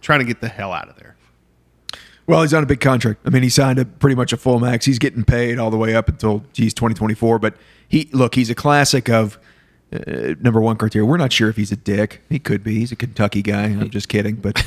trying to get the hell out of there? Well, he's on a big contract. I mean, he signed a pretty much a full max. He's getting paid all the way up until geez 2024. But he look, he's a classic of uh, number one criteria. We're not sure if he's a dick. He could be. He's a Kentucky guy. I'm just kidding. But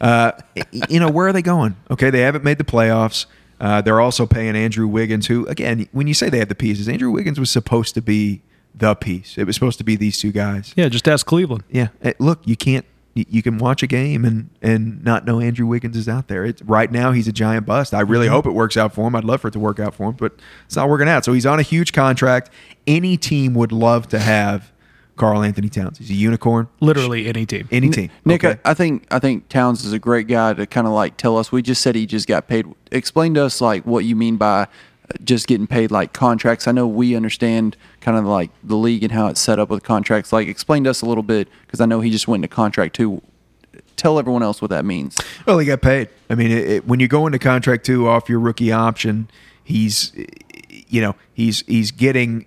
uh, you know, where are they going? Okay, they haven't made the playoffs. Uh, they're also paying Andrew Wiggins, who again, when you say they have the pieces, Andrew Wiggins was supposed to be the piece. It was supposed to be these two guys. yeah, just ask Cleveland. Yeah. Look, you can't. You you can watch a game and and not know Andrew Wiggins is out there. It's right now he's a giant bust. I really hope it works out for him. I'd love for it to work out for him, but it's not working out. So he's on a huge contract. Any team would love to have Karl-Anthony Towns. He's a unicorn. Literally any team. Any team. Nick, okay? I, I think I think Towns is a great guy to kind of like tell us. We just said he just got paid. Explain to us like what you mean by uh, just getting paid like contracts. I know we understand kind of like the league and how it's set up with contracts. Like explain to us a little bit because I know he just went into contract too. Tell everyone else what that means. Well, he got paid. I mean, it, it, when you go into contract two off your rookie option, he's, you know, he's he's getting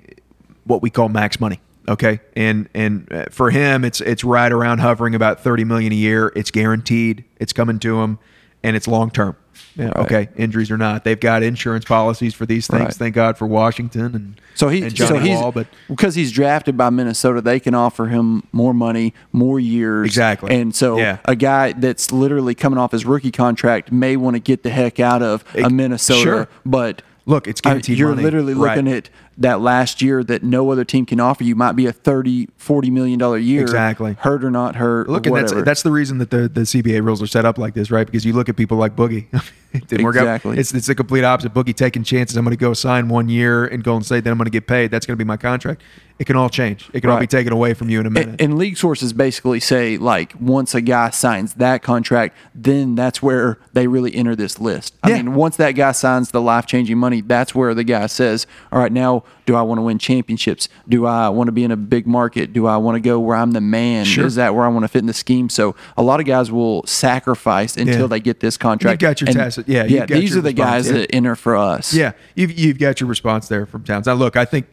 what we call max money. Okay, and and uh, for him, it's it's right around hovering about thirty million a year. It's guaranteed. It's coming to him, and it's long term. Yeah, Okay, injuries or not, they've got insurance policies for these things. Right. Thank God for Washington and So he, and so he's Wall, but because he's drafted by Minnesota, they can offer him more money, more years, Exactly. And so Yeah. a guy that's literally coming off his rookie contract may want to get the heck out of a Minnesota, sure. but Look, it's I- guaranteed you're money. literally Right. looking at that last year that no other team can offer you. Might be a 30, 40 million dollar year, Exactly. hurt or not hurt. Look, and that's that's the reason that the, the CBA rules are set up like this, right? Because you look at people like Boogie. it didn't work out. Exactly. It's it's the complete opposite. Boogie taking chances. I'm going to go sign one year and Golden State, then I'm going to get paid. That's going to be my contract. It can all change. It can all be taken away from you in a minute. And, and league sources basically say like once a guy signs that contract, then that's where they really enter this list. I Yeah. mean, once that guy signs the life changing money, that's where the guy says, "All right, now do I want to win championships? Do I want to be in a big market? Do I want to go where I'm the man? Sure. Is that where I want to fit in the scheme?" So a lot of guys will sacrifice until Yeah. they get this contract. got your And, tacit- yeah, yeah. These are the response, guys yeah. that enter for us. yeah, you've you've got your response there from Towns. Now, look, I think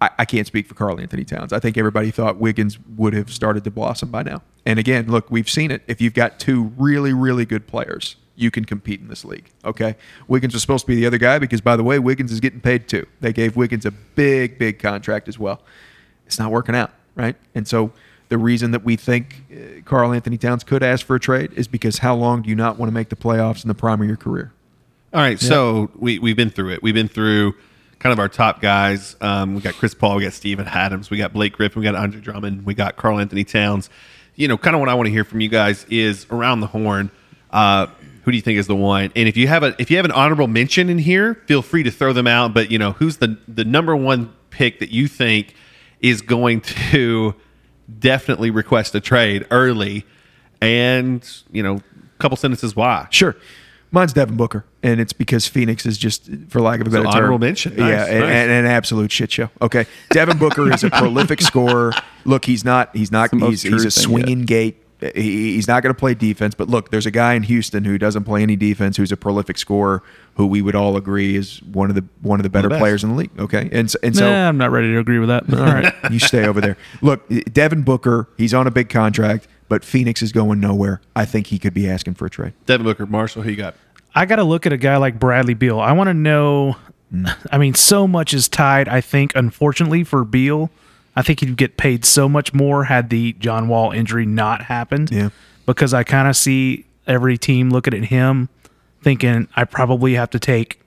I, I can't speak for Karl-Anthony Towns. I think everybody thought Wiggins would have started to blossom by now. And again, look, we've seen it. If you've got two really really good players, you can compete in this league. Okay, Wiggins was supposed to be the other guy because, by the way, Wiggins is getting paid too. They gave Wiggins a big big contract as well. It's not working out, right? And so. The reason that we think uh, Karl-Anthony Towns could ask for a trade is because how long do you not want to make the playoffs in the prime of your career? All right, so we we've been through it. We've been through kind of our top guys. Um, we got Chris Paul, we got Steven Adams, we got Blake Griffin, we got Andre Drummond, we got Karl-Anthony Towns. You know, kind of what I want to hear from you guys is around the horn. Uh, who do you think is the one? And if you have a if you have an honorable mention in here, feel free to throw them out. But you know, who's the the number one pick that you think is going to definitely request a trade early? And you know, a couple sentences why. Sure. Mine's Devin Booker, and it's because Phoenix is just, for lack of a So better term, honorable mention. yeah, Nice, and, and an absolute shit show. Okay, Devin Booker is a prolific scorer. Look, he's not, he's not, the most he's, he's a thing swinging gate. He, he's not going to play defense, but look, there's a guy in Houston who doesn't play any defense, who's a prolific scorer, who we would all agree is one of the one of the better best. players in the league. Okay, and so, and so nah, I'm not ready to agree with that. All right. you stay over there. Look, eh, Devin Booker, he's on a big contract, but Phoenix is going nowhere. I think he could be asking for a trade. Devin Booker, Marshall, who you got? I got to look at a guy like Bradley Beal. I want to know. Mm. I mean, so much is tied. I think, unfortunately for Beal, I think he'd get paid so much more had the John Wall injury not happened. Yeah. Because I kind of see every team looking at him, thinking I probably have to take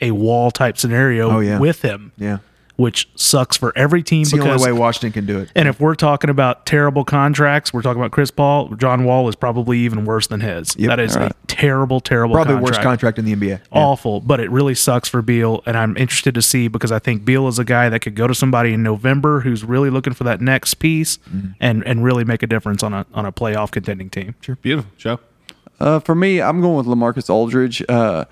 a Wall type scenario Oh, yeah. with him. Yeah. Which sucks for every team It's the because only way Washington can do it. and if we're talking about terrible contracts, we're talking about Chris Paul. John Wall is probably even worse than his. Yep. that is Alright. a terrible, terrible, Probably contract. worst contract in the NBA. Yeah. Awful, but it really sucks for Beal, and I'm interested to see because I think Beal is a guy that could go to somebody in November who's really looking for that next piece Mm-hmm. and and really make a difference on a on a playoff contending team. Sure, beautiful, Joe. Uh, for me, I'm going with LaMarcus Aldridge. Uh,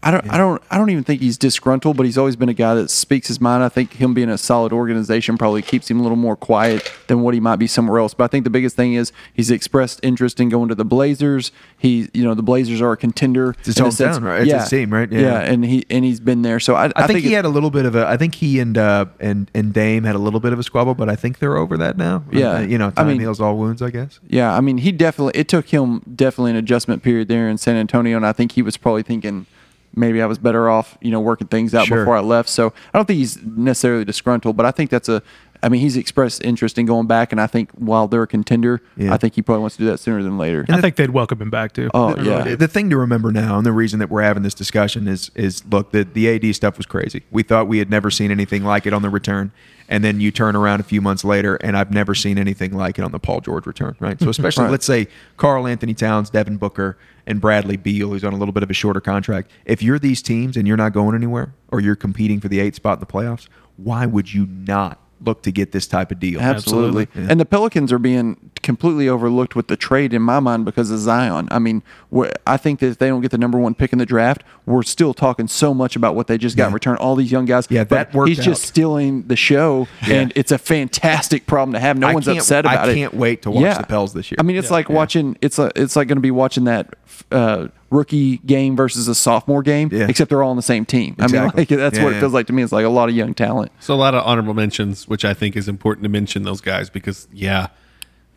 I don't, I don't, I don't even think he's disgruntled, but he's always been a guy that speaks his mind. I think him being a solid organization probably keeps him a little more quiet than what he might be somewhere else. But I think the biggest thing is he's expressed interest in going to the Blazers. He, you know, the Blazers are a contender. his hometown, right? It's his team, right? Yeah. Yeah. and he and he's been there. So I, I, think, he had a little bit of a. I think he and uh, and and Dame had a little bit of a squabble, but I think they're over that now. Yeah. Uh, you know, I time mean- heals all wounds, I guess. Yeah, I mean, he definitely. It took him definitely an adjustment period there in San Antonio, and I think he was probably thinking maybe I was better off, you know, working things out Sure. before I left. So I don't think he's necessarily disgruntled, but I think that's a. I mean, he's expressed interest in going back, and I think while they're a contender, Yeah. I think he probably wants to do that sooner than later. And I think they'd welcome him back too. Oh yeah, really. The thing to remember now, and the reason that we're having this discussion is is look, the the AD stuff was crazy. We thought we had never seen anything like it on the return, and then you turn around a few months later, and I've never seen anything like it on the Paul George return. Right. So mm-hmm. especially Right. let's say Karl-Anthony Towns, Devin Booker, and Bradley Beal, who's on a little bit of a shorter contract. If you're these teams and you're not going anywhere, or you're competing for the eighth spot in the playoffs, why would you not look to get this type of deal. Absolutely. Absolutely. And the Pelicans are being completely overlooked with the trade in my mind because of Zion. I mean, I think that if they don't get the number one pick in the draft, we're still talking so much about what they just got in return. All these young guys. Yeah, But that worked He's just stealing the show, and it's a fantastic problem to have. No I one's upset I about it. I can't wait to watch the Pels this year. I mean, it's like watching. It's a, It's like going to be watching that uh, rookie game versus a sophomore game, Yeah. except they're all on the same team. I mean, like that's Yeah, what it yeah. feels like to me. It's like a lot of young talent. So a lot of honorable mentions, which I think is important to mention those guys because yeah,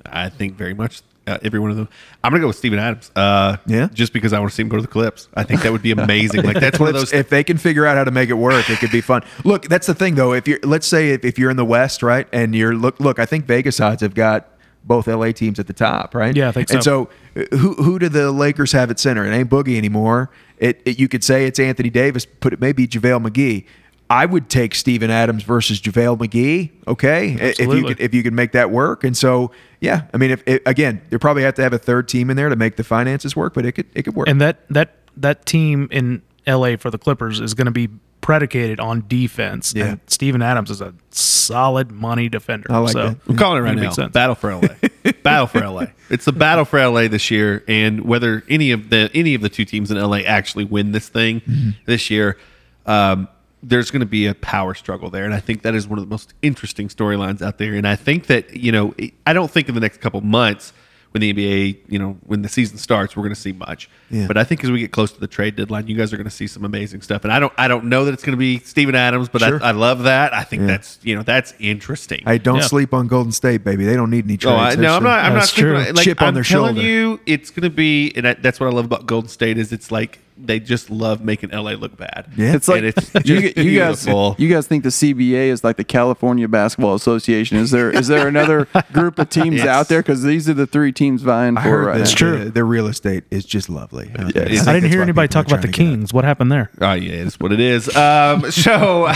I think very much uh, every one of them. I'm gonna go with Steven Adams. Uh, Yeah? just because I want to see him go to the Clips. I think that would be amazing. like that's one of those. if they can figure out how to make it work, it could be fun. Look, that's the thing though. If you're, let's say if, if you're in the West, right, and you're look, look, I think Vegas odds have got both LA teams at the top, right? Yeah, I think so. And so. so, who who do the Lakers have at center? It ain't Boogie anymore. It, it you could say it's Anthony Davis, but it may be JaVale McGee. I would take Steven Adams versus JaVale McGee. Okay, if you could if you could make that work. And so, yeah, I mean, if it, again, they probably have to have a third team in there to make the finances work, but it could it could work. And that that that team in LA for the Clippers is going to be predicated on defense. Yeah. And Steven Adams is a solid money defender. I like so that. I'm calling it right now. sense. Battle for LA. Battle for LA. It's the battle for LA this year, and whether any of the any of the two teams in LA actually win this thing Mm-hmm. this year, um, there's going to be a power struggle there, and I think that is one of the most interesting storylines out there. And I think that you know, I don't think in the next couple months when the NBA, you know, when the season starts, we're going to see much. Yeah. But I think as we get close to the trade deadline, you guys are going to see some amazing stuff. And I don't, I don't know that it's going to be Steven Adams, but Sure. I, I love that. I think Yeah. that's, you know, that's interesting. Hey, don't Yeah. sleep on Golden State, baby. They don't need any trades. Oh, I, no, I'm not. I'm not sleeping on- Like, Chip on I'm their telling shoulder. you, it's going to be, and I, that's what I love about Golden State is it's like they just love making LA look bad. Yeah. It's like it's you, just you guys. You guys think the CBA is like the California Basketball Association? Is there is there another group of teams Yes. out there? Because these are the three teams vying I for heard right that now. That's true. The, the real estate is just lovely. I think is. I didn't hear anybody talk about the trying to get it. Kings. What happened there? Oh yeah, it's what it is. Um, so,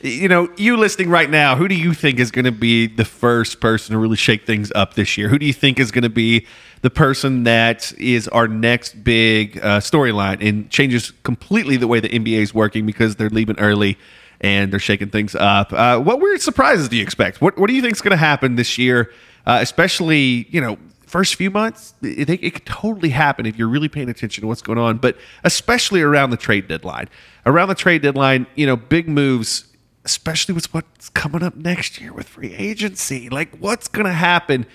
you know, you listening right now, who do you think is going to be the first person to really shake things up this year? Who do you think is going to be the person that is our next big uh, storyline and changes completely the way the NBA is working because they're leaving early and they're shaking things up? Uh, what weird surprises do you expect? What What do you think is going to happen this year? Uh, especially, you know, first few months, it, it could totally happen if you're really paying attention to what's going on, but especially around the trade deadline. Around the trade deadline, you know, big moves, especially with what's coming up next year with free agency. Like, what's going to happen?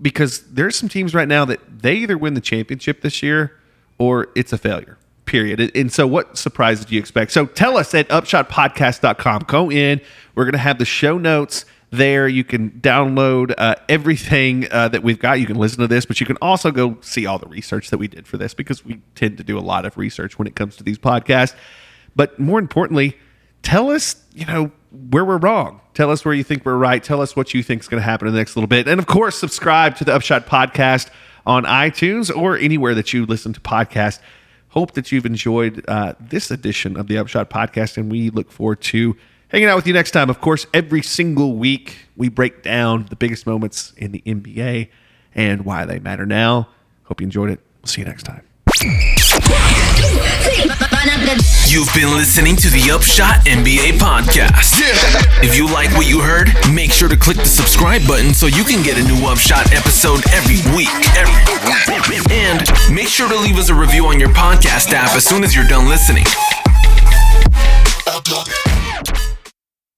Because there's some teams right now that they either win the championship this year or it's a failure. Period. And- so, what surprises do you expect? So, tell us at upshotpodcast.com. Go in. We're going to have the show notes there. You can download uh, everything uh, that we've got. You can listen to this, but you can also go see all the research that we did for this because we tend to do a lot of research when it comes to these podcasts. But more importantly, tell us, you know, where we're wrong. Tell us where you think we're right. Tell us what you think is going to happen in the next little bit. And of course, subscribe to the Upshot Podcast on iTunes or anywhere that you listen to podcasts. Hope that you've enjoyed uh, this edition of the Upshot Podcast, and we look forward to hanging out with you next time. Of course, every single week we break down the biggest moments in the NBA and why they matter now. Hope you enjoyed it. We'll see you next time. You've been listening to the Upshot NBA podcast. If you like what you heard, make sure to click the subscribe button so you can get a new Upshot episode every week. Every week. And make sure to leave us a review on your podcast app as soon as you're done listening.